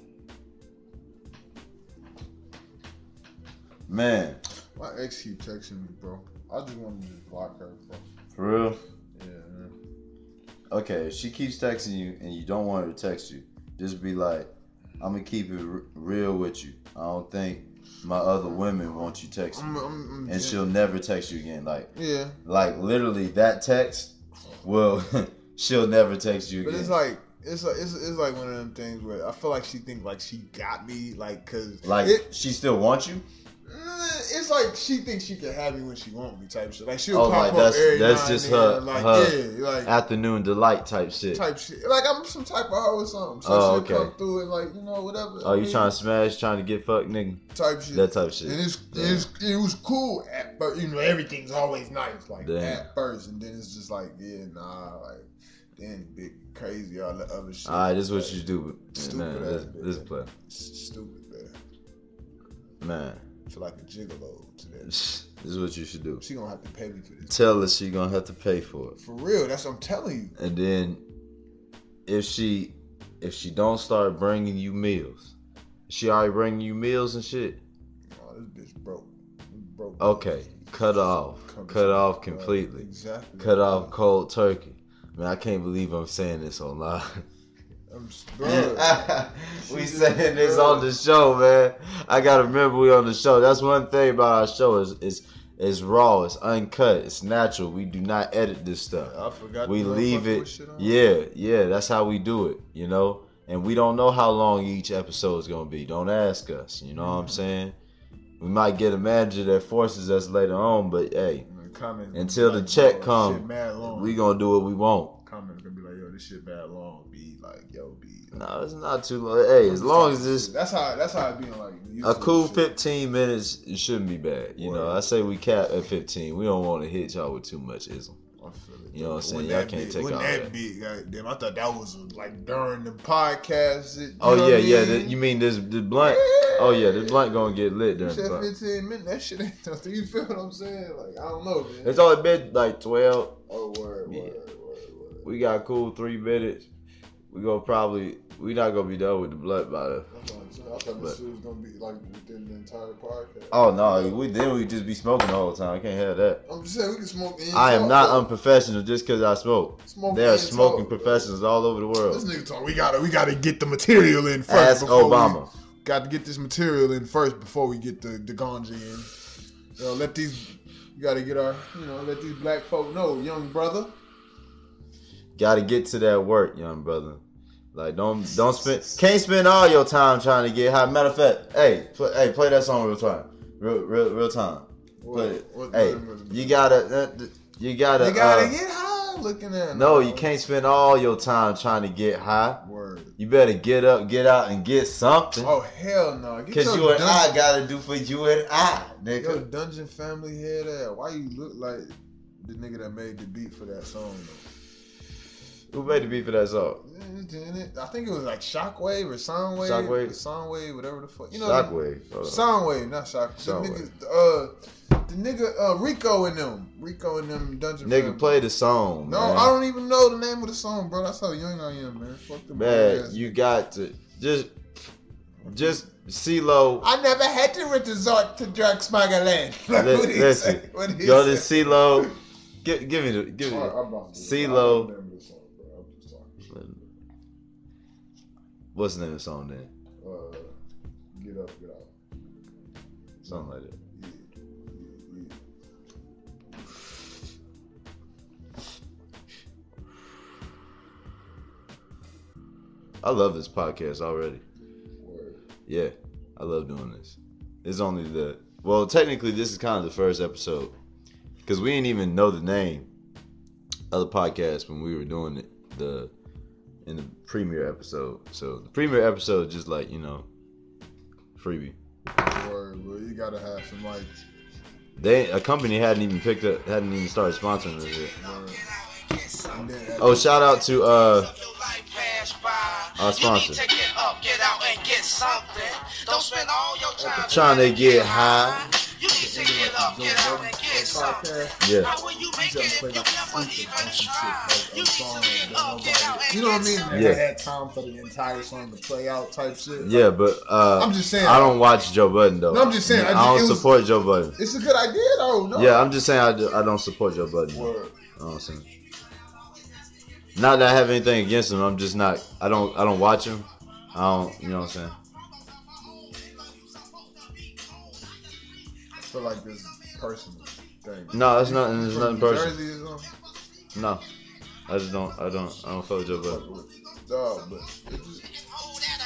Man, My ex keep texting me, bro. I just want to just block her, bro. for real. Yeah. Okay, if she keeps texting you and you don't want her to text you, just be like, I'm gonna keep it r- real with you. I don't think my other women want you texting, I'm, I'm, I'm and she'll never text you again. Like, Yeah, like literally that text will she'll never text you again. but again. it's like it's like it's, it's like one of them things where I feel like she think like she got me, like cause like it, she still wants you. It's like she thinks she can have me when she want me type shit. Like she'll Oh, pop like up that's- every that's now just and her- like her yeah, like Afternoon delight type shit. type shit. Like I'm some type of hoe or something. So Oh, she'll okay. come through and like you know whatever. Oh, you trying to smash, trying to get fucked, nigga? type shit. That type of shit. And it's, Damn. it's it was cool, at, but you know everything's always nice like Damn. at first, and then it's just like yeah, nah, like then big crazy all the other shit. All right, this is what Like, you do. Stupid Man, ass this, this play, Stupid, man. man. Feel like a gigolo to that. This is what you should do. She gonna have to pay me for this. Tell her she gonna have to pay for it, For real, that's what I'm telling you. and then if she if she don't start bringing you meals, she already bringing you meals and shit. Oh, this bitch broke. Broke. Okay, cut off, cut off completely, Exactly. cut off cold turkey. Man, I can't believe I'm saying this online. I'm s- bro. we saying this on the show, man. I gotta remember we on the show. That's one thing about our show is is it's raw, it's uncut, it's natural. We do not edit this stuff. I forgot. We leave it. Yeah, yeah. That's how we do it. You know, and we don't know how long each episode is gonna be. Don't ask us. You know what I'm saying? We might get a manager that forces us later on, but hey, Until the check yo, come, shit mad long. we gonna do what we want. comment gonna be like, yo, this shit bad long. Be like, yo, be. No, it's not too long. Hey, as long as this. That's how. That's how it be like. a cool. 15 minutes, it shouldn't be bad. You know, I say we cap at 15. We don't want to hit y'all with too much ism. I feel it. You know what I'm saying? Y'all can't be- take all that that. be? Goddamn, I thought that was like during the podcast. You Oh yeah, I yeah. The, you mean this the blunt? Oh yeah, the blunt gonna get lit You during the said blunt. 15 minutes. That shit ain't nothing. You feel what I'm saying? Like I don't know, man. It's only been like 12. oh word, word, Yeah. We got cool three minutes. We gonna probably we not gonna be done with the blood by the. I thought this shit was gonna be like within the entire podcast. Oh no, we then we just be smoking the whole time. I can't have that. I'm just saying we can smoke. and I am talk, not though. unprofessional just because I smoke. Smoke There are smoking talk, professionals all over the world. This nigga talk. We gotta, we gotta get the material in first. Ask Obama. got to get this material in first before we get the the ganja in. You know, let these. You got to get our, you know, let these black folk know, young brother. Got to get to that work, young brother. Like don't don't spend can't spend all your time trying to get high. Matter of fact, hey, play, hey, play that song real time, real real real time. Play. What- Hey, you gotta uh, you gotta. You gotta uh, get high looking at. no, you can't spend all your time trying to get high. Word. You better get up, get out, and get something. Oh hell no! Cause your you and I gotta do for you and I, Yo, nigga. dungeon family head ass. Why you look like the nigga that made the beat for that song? Who made the beat for that song? I think it was like Shockwave or Soundwave. Shockwave? Soundwave, whatever the fuck. You know, Shockwave. Hold on. Soundwave, not Shock. The nigga, uh, the nigga, uh, Rico and them, Rico and them Dungeon. Nigga, Family. play the song. No, man. I don't even know the name of the song, bro. That's how young I am, man. Fuck the Man, you got to just just CeeLo. I never had to resort to drug smuggling. Like, Li- what listen, say? What he Go to? CeeLo. Give, give me the give me. All what's the name of the song then? Uh, get up, get out. Something like that. Yeah, yeah, yeah. I love this podcast already. Word. Yeah, I love doing this. It's only the well, technically, this is kind of the first episode because we didn't even know the name of the podcast when we were doing it the in the premiere episode. So the premiere episode is just like you know freebie. Word, bro. You gotta have some like. They a company hadn't even picked up, hadn't even started sponsoring this shit. Word. Oh, shout out to uh our Our sponsor. sponsor. Get up, get out, and get something. Don't spend all your time Trying to get high. You need to get up, get out, and get something. Yeah. How will you make it if you never even try? You need to get up, get out, and You know what I mean? get They Yeah. had time for the entire song to play out type shit. Yeah, but uh, I'm just saying. I don't watch Joe Budden though. No, I'm just saying, I I, just- it don't was- support Joe Budden. It's a good idea though. No. Yeah, I'm just saying I, do, I don't support Joe Budden. though. Word. You know what I'm saying? Not that I have anything against him. I'm just not. I don't. I don't watch him. I don't. You know what I'm saying? I feel like this personal thing. No, it's nothing. It's From nothing personal. Jersey or something? No, I just don't. I don't. I don't fuck with Joe Budden. Fuck with dog, but it just hold that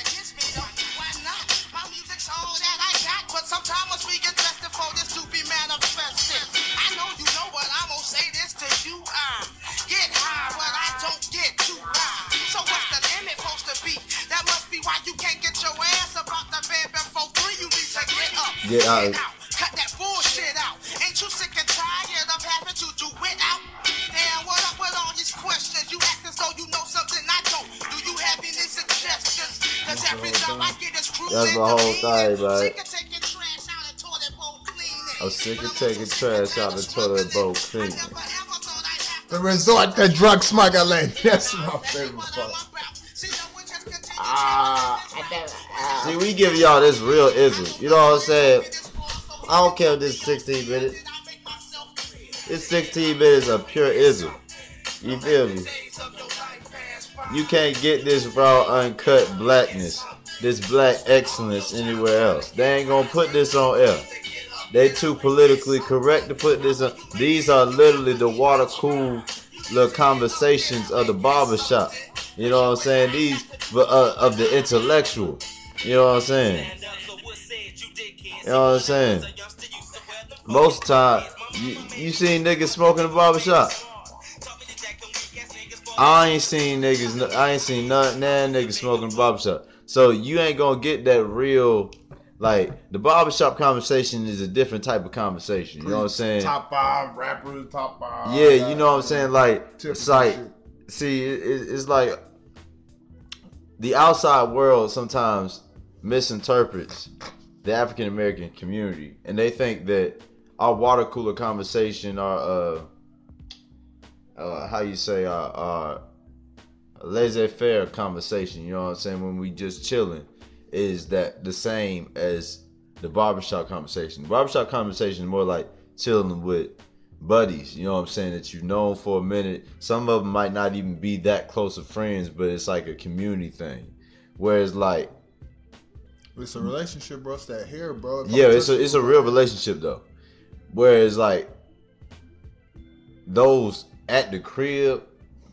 Cause every job I get is cruel That's and the whole demeaning. thing, right? Sick of taking trash out and toilet bowl cleaning. I'm sick of taking trash out of the toilet bowl I cleaning. never ever thought I'd have the resort to drug smuggling. That's my favorite part. I'm about. See, no one just continue Ah, See, we give y'all this real ism. You know what I'm saying? I don't care if this is 16 minutes. It's 16 minutes of pure ism. You feel me? You can't get this raw, uncut blackness, this black excellence anywhere else. They ain't gonna put this on air. They too politically correct to put this on. These are literally the water cool little conversations of the barbershop. You know what I'm saying? These uh, of the intellectual. You know what I'm saying? You know what I'm saying? Most of the time, you, you seen niggas smoking in the barbershop. I ain't seen niggas. I ain't seen none, none niggas smoking in the barbershop. So you ain't gonna get that real. Like the barbershop conversation is a different type of conversation. You know what I'm saying? Top five rappers, top five. Yeah, you know what I'm saying. Like it's like see, it, it- it's like the outside world sometimes misinterprets the African American community, and they think that our water cooler conversation, our uh, uh how you say our, our laissez-faire conversation, you know what I'm saying, when we just chilling, is that the same as the barbershop conversation. The barbershop conversation is more like chilling with buddies, you know what I'm saying, that you've known for a minute. Some of them might not even be that close of friends, but it's like a community thing. Whereas like It's a relationship, bro. It's that hair, bro. If yeah, it's a it's a real relationship though. Whereas like those at the crib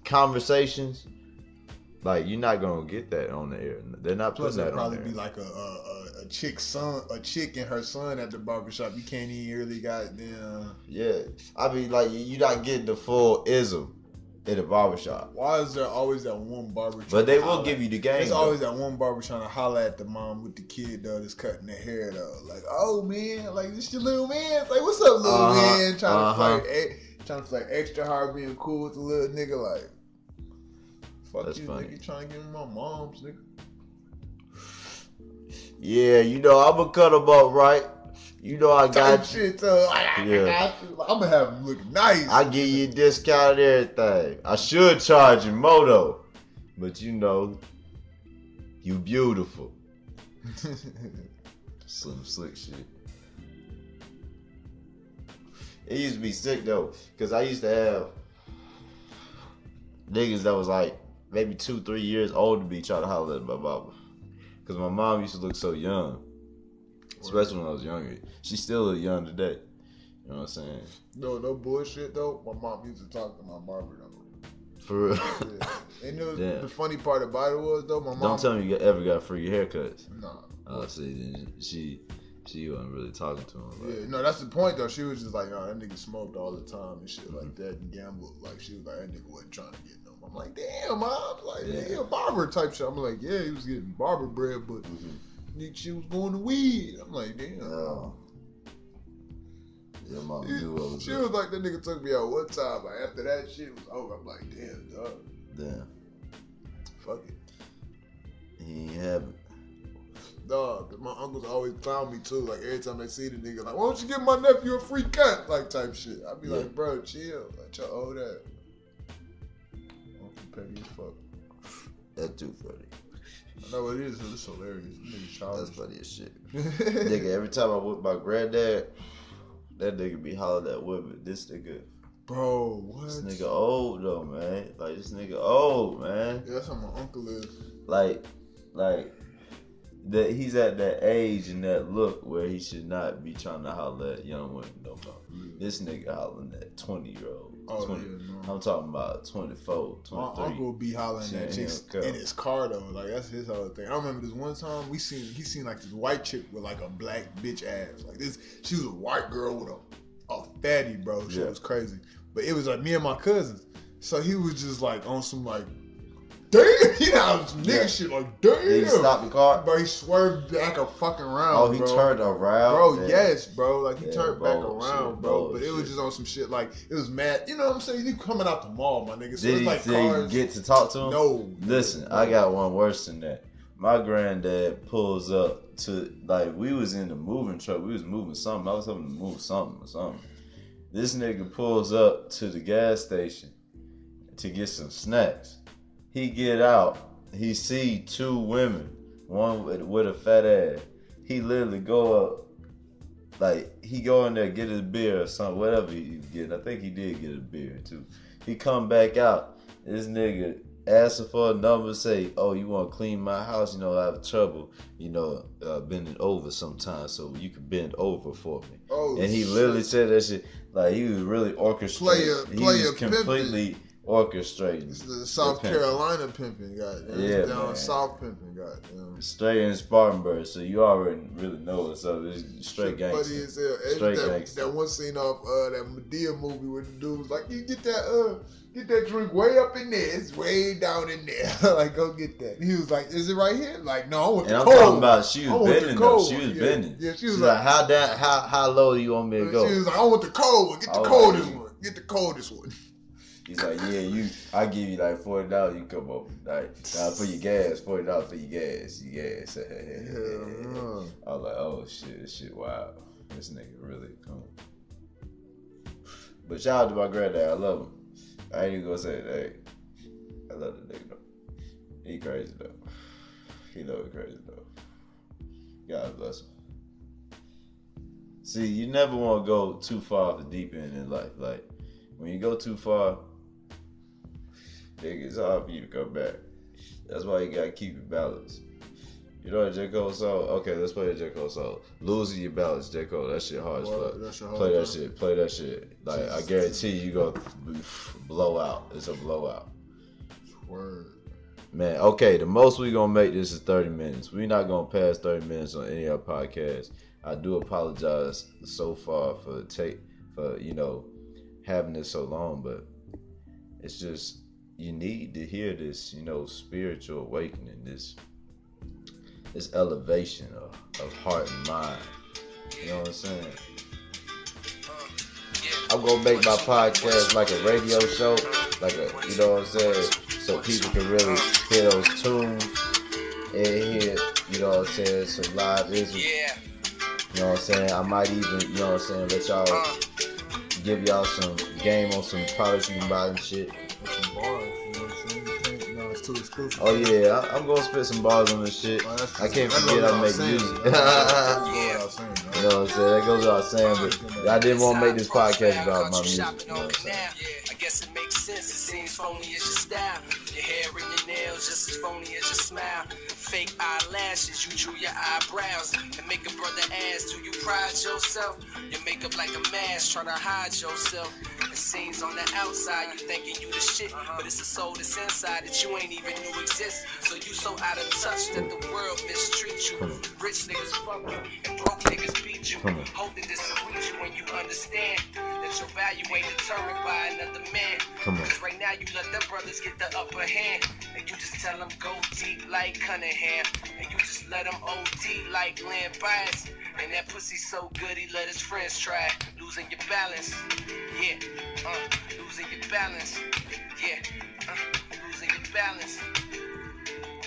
conversations, like you're not gonna get that on the air. They're not Plus, putting it'd that on probably there. be like a, a, a, a chick's son, a chick and her son at the barbershop. You can't even really got them. yeah, I mean like you're not getting the full ism in the barbershop, Why is there always that one barber? but they will give you the game. There's though. always that one barber trying to holler at the mom with the kid though that's cutting their hair though. Like, oh man, like this your little man. It's like, what's up, little Uh-huh, man? Trying uh-huh. to flirt, eh, trying to flirt extra hard, being cool with the little nigga. Like, fuck That's you, funny. nigga. Trying to give me my mom's nigga. yeah, you know I'm gonna cut him up right. You know I Type got you. shit. So I, I, Yeah. you. I'm gonna have him look nice. I give you a discount and everything. I should charge you moto, but you know, you beautiful. Slim slick shit. It used to be sick though, cause I used to have niggas that was like maybe two, three years old to be trying to holler at my mama. Cause my mom used to look so young, especially when I was younger. She still look young today. You know what I'm saying? no, no bullshit though. My mom used to talk to my barber though. For real. Yeah. And was, the funny part about it was though, my mom. Don't tell me you ever got free haircuts. Nah. Oh, see, then she she wasn't really talking to him. Yeah, no, that's the point though. She was just like, "Oh, that nigga smoked all the time and shit like that and gambled." Like she was like, "That nigga wasn't trying to get no." I'm like, "Damn, mom!" Like, Yeah. yeah, barber type shit. I'm like, "Yeah, he was getting barber bread, but Mhm. she was going to weed. I'm like, damn. No. Your mom knew what was She was like, that nigga took me out one time. Like, after that shit was over, I'm like, damn, dog. Damn. Fuck it. He ain't have it. Dog, my uncles always clown me too. Like every time they see the nigga, like, why don't you give my nephew a free cut? Like type shit. I be Yeah. like, bro, chill. Like your old that. Uncle petty as fuck. That's too funny. I know what it is. It's hilarious. Nigga That's funny as shit. nigga, every time I whip my granddad, that nigga be hollering at women. This nigga, Bro, what? this nigga old though, man. Like this nigga old, man. Yeah, that's how my uncle is. Like, like that he's at that age and that look where he should not be trying to holler at young women no more. This nigga hollering at twenty year old. Oh, 20, yeah. I'm talking about 24, My 23. uncle be hollering at chicks in his car though. Like that's his whole thing. I remember this one time we seen he seen like this white chick with like a black bitch ass. Like this, she was a white girl with a, a fatty, bro. She Yeah. was crazy. But it was like me and my cousins. So he was just like on some like, damn, you know, some nigga Yeah. shit like, damn. He stopped the car? but he swerved back a fucking round. Oh, he bro. turned around. Bro, yes, bro. Like he Yeah, turned back bullshit, around, bro. But it was just on some shit like it was mad. You know what I'm saying? You coming out the mall, my nigga. So Did he, like did cars. he get to talk to him? no. Listen. I got one worse than that. My granddad pulls up to like we was in the moving truck. We was moving something. I was having to move something or something. This nigga pulls up to the gas station to get some snacks. He get out. He see two women, one with, with a fat ass. He literally go up, like he go in there get his beer or something, whatever he's getting. I think he did get a beer too. He come back out. This nigga asking for a number, say, "Oh, you want to clean my house? You know, I have trouble. You know, uh, bending over sometimes, so you can bend over for me." Oh, and he shit. literally said that shit like he was really orchestrating. Player- he player was completely orchestrating. It's the South. Carolina pimping, goddamn. Yeah, down man. South pimping, goddamn. Straight in Spartanburg, so you already really know what's up. It's straight Shit Funny gangster. as hell. Straight that, gangster. that one scene off uh, that Madea movie where the dude was like, "You get that uh, get that drink way up in there. It's way down in there. like, go get that." He was like, "Is it right here?" Like, no, I want And the I'm cold. talking about she was bending though. She was. Yeah. bending. Yeah, she was like- like, "How down? How how low do you want me to go?" She was like, "I want the cold one. Get the was coldest like, one. Get the coldest one." He's like, "Yeah, you. I give you like forty dollars. You come over like nah, for your gas. Forty dollars for your gas. Your gas." Yeah, I was like, "Oh shit, this shit wild. This nigga really cool." But shout out to my granddad. I love him. I ain't even gonna say that. I love the nigga though. He crazy though. He know he crazy though. God bless him. See, you never want to go too far off the deep end in life. Like when you go too far, nigga, it's hard for you to come back. That's why you gotta keep it balanced. You know what J. Cole song? Okay, let's play the J. Cole song. Losing your balance, J. Cole. That shit hard as fuck. Play that shit. Play that shit. Like I guarantee you, gonna blow out. It's a blowout. Word. Man, okay, the most we gonna make this is 30 minutes. we not gonna pass 30 minutes on any of our podcasts. I do apologize so far for take for, you know, having this so long, but it's just you need to hear this, you know, spiritual awakening, this this elevation of, of heart and mind. You know what I'm saying? I'm gonna make my podcast like a radio show, like a you know what I'm saying, so people can really hear those tunes and hear, you know what I'm saying, some live. Yeah. You know what I'm saying? I might even, you know what I'm saying, let y'all Uh, give y'all some game on some products you can buy and shit. Too exclusive. Oh yeah, I, I'm gonna spit some bars on this shit. Oh, I can't that forget goes I make saying. music. Yeah. saying. You know what I'm saying? That goes without saying, but I didn't want to make this podcast about my music. You know what I'm saying? I guess it makes sense. It seems phony as your style. Your hair and your nails just as phony as your smile. Fake eyelashes, you drew your eyebrows and make a brother ask, do you pride yourself? Your makeup like a mask, trying to hide yourself. It seems on the outside you thinking you the shit, uh-huh. but it's a soul that's inside that you ain't even knew exists. So you so out of touch that the world mistreats you. Rich niggas fuck you and broke niggas beat you. Hope that this will reach you when you understand that your value ain't determined by another man. Come on. You let them brothers get the upper hand. And you just tell them go deep like Cunningham. And you just let him OD like Len Bias. And that pussy so good he let his friends try. Losing your balance, yeah, uh, losing your balance, yeah, uh, losing your balance.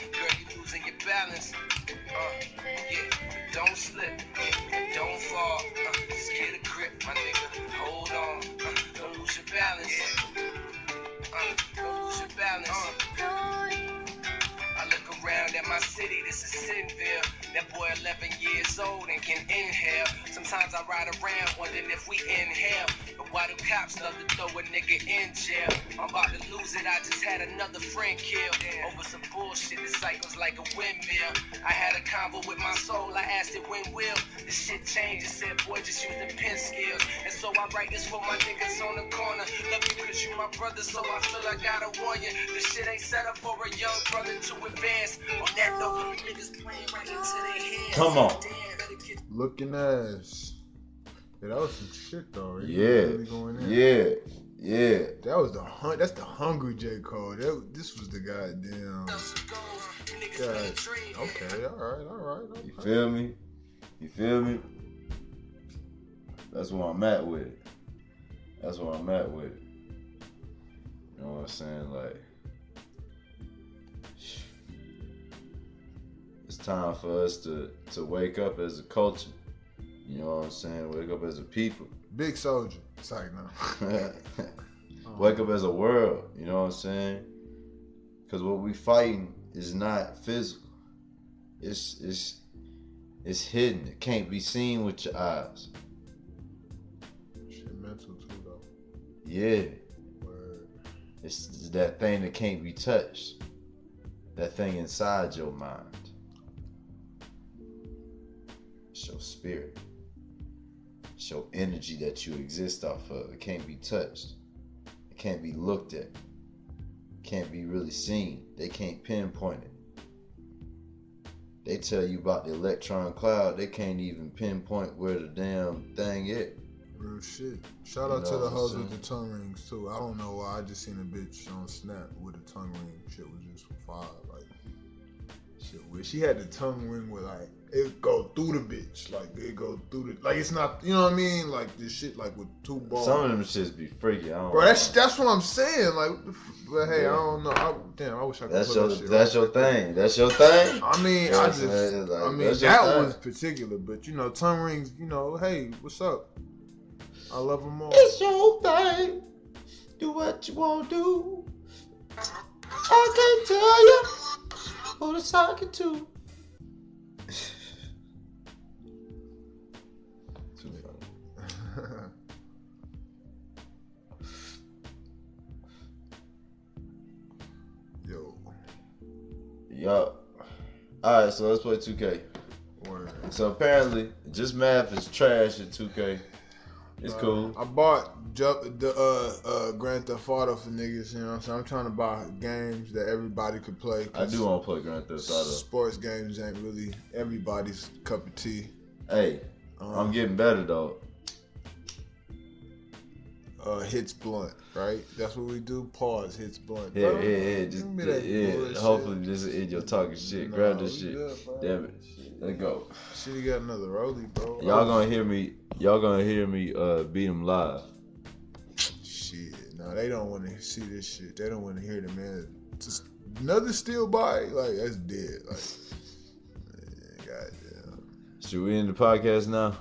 Girl, you losing your balance. Uh, yeah, don't slip, yeah, don't fall. Uh, just get a grip, my nigga. Hold on, uh, don't lose your balance. Uh, balance. My city, this is Sinville. That boy 11 years old and can inhale. Sometimes I ride around wondering if we inhale. But why do cops love to throw a nigga in jail? I'm about to lose it, I just had another friend killed. Over some bullshit that cycles like a windmill. I had a convo with my soul, I asked it when will. The shit changed, it said boy just use the pen skills. And so I write this for my niggas on the corner. Love you cause you my brother, so I feel I gotta warn you. This shit ain't set up for a young brother to advance. On that note, niggas playing right into their hands. Come on. Damn, better get Looking ass. Yeah, that was some shit though. He Yeah, really going in. yeah, yeah. That was the hun- That's the hungry J Cole. That, this was the goddamn. God. Okay, all right, all right. You feel me? You feel me? That's where I'm at with it. That's where I'm at with it. You know what I'm saying? Like, it's time for us to to wake up as a culture. You know what I'm saying? Wake up as a people. Big soldier. It's like no. Wake up as a world. You know what I'm saying? Because what we fighting is not physical. It's it's it's hidden. It can't be seen with your eyes. Shit mental too though. Yeah, Word. it's that thing that can't be touched. That thing inside your mind. Your spirit. Your energy that you exist off of. It can't be touched. It can't be looked at. It can't be really seen. They can't pinpoint it. They tell you about the electron cloud. They can't even pinpoint where the damn thing is. Real shit. Shout You out to the hoes with the tongue rings too. I don't know why I just seen a bitch on Snap with a tongue ring. Shit was just fire. Like shit weird. She had the tongue ring with like it go through the bitch. Like it go through the like it's not you know what I mean? Like this shit like with two balls. Some of them shits be freaky. I don't Bro, that's know. that's what I'm saying. Like, what the f- but hey, Yeah. I don't know. I, damn, I wish I could. That's put your that shit that's right your thing. That's your thing. I mean, Yeah, I just, like- like, I mean, that was particular, but you know, tongue rings. You know, hey, what's up? I love them all. It's your thing. Do what you want to do. I can't tell you who to talking to. Yup. Alright, so let's play 2K. word. So apparently, just math is trash at 2K. It's Uh, cool. I bought ju- the uh, uh, Grand Theft Auto for niggas. You know, what I'm saying I'm trying to buy games that everybody could play. I do want to play Grand Theft Auto. Sports games ain't really everybody's cup of tea. Hey, Um, I'm getting better though. Uh, hits blunt, right? That's what we do. Pause, hits blunt. Yeah, Bro, yeah, yeah. Just yeah. that yeah. bullshit. Hopefully, this is in your talking shit. Nah, Grab this shit. good. Damn it. Let's go. Shit, he got another rollie, bro. Y'all gonna hear me. Y'all gonna hear me uh, beat him live. Shit, no, they don't want to see this shit. They don't want to hear the man. Just another steel body, like that's dead. Like, man, goddamn. Should we end the podcast now?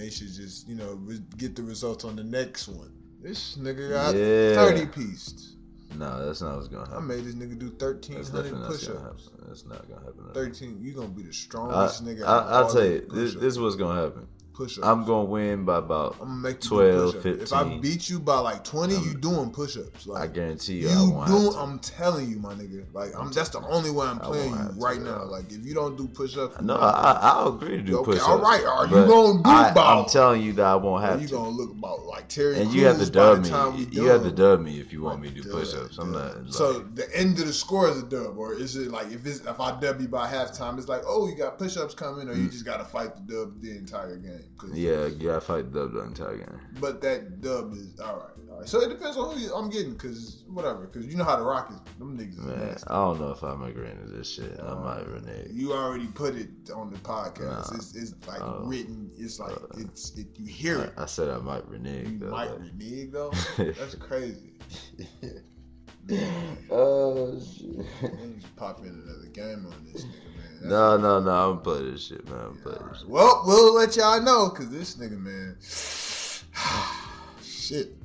They should just you know re- get the results on the next one. This nigga got Yeah. thirty pieced. No, that's not what's gonna happen. I made this nigga do thirteen hundred definitely not gonna push-ups. That's not gonna happen. Thirteen, you gonna be the I, strongest nigga. I, I'll tell you, this, this is what's gonna happen. Push-ups. I'm gonna win by about. I'm gonna make 12, do push-ups. If I beat you by like twenty, Um, you doing push-ups. I guarantee you, you I won't. Doing, I'm telling you, my nigga. Like I'm. That's the only way I'm playing you have to, right now. Like if you don't do push-ups, No, I, I'll agree to do Okay, push-ups. all right, are you gonna do I, about- I'm telling you that I won't have you to. gonna look about like Terry. And you have to dub me. You have to dub me if you want me to do Dub, push-ups. I'm not. Like, So the end of the score is a dub, or is it like if it's if I dub you by halftime, it's like oh you got push-ups coming, or you Mm. just gotta fight the dub the entire game. Game. Yeah, you gotta fight Dub the entire game. But that dub is all right. All right. So it depends on who you- I'm getting, cause whatever. Cause you know how the Rockets, them niggas. is Man, nasty. I don't know if I'm agreeing to this shit. I might renege. You already put it on the podcast. Nah. It's, it's like Oh. written. It's like Uh, it's it. You hear it. I, I said I might renege. You though, might but- renege though. That's crazy. oh shit. Man, you should pop in another game on this nigga, No, no, no. I'm playing this shit, man. I'm Yeah, playing all this shit. Well, we'll let y'all know because this nigga, man. Shit. Talk about it.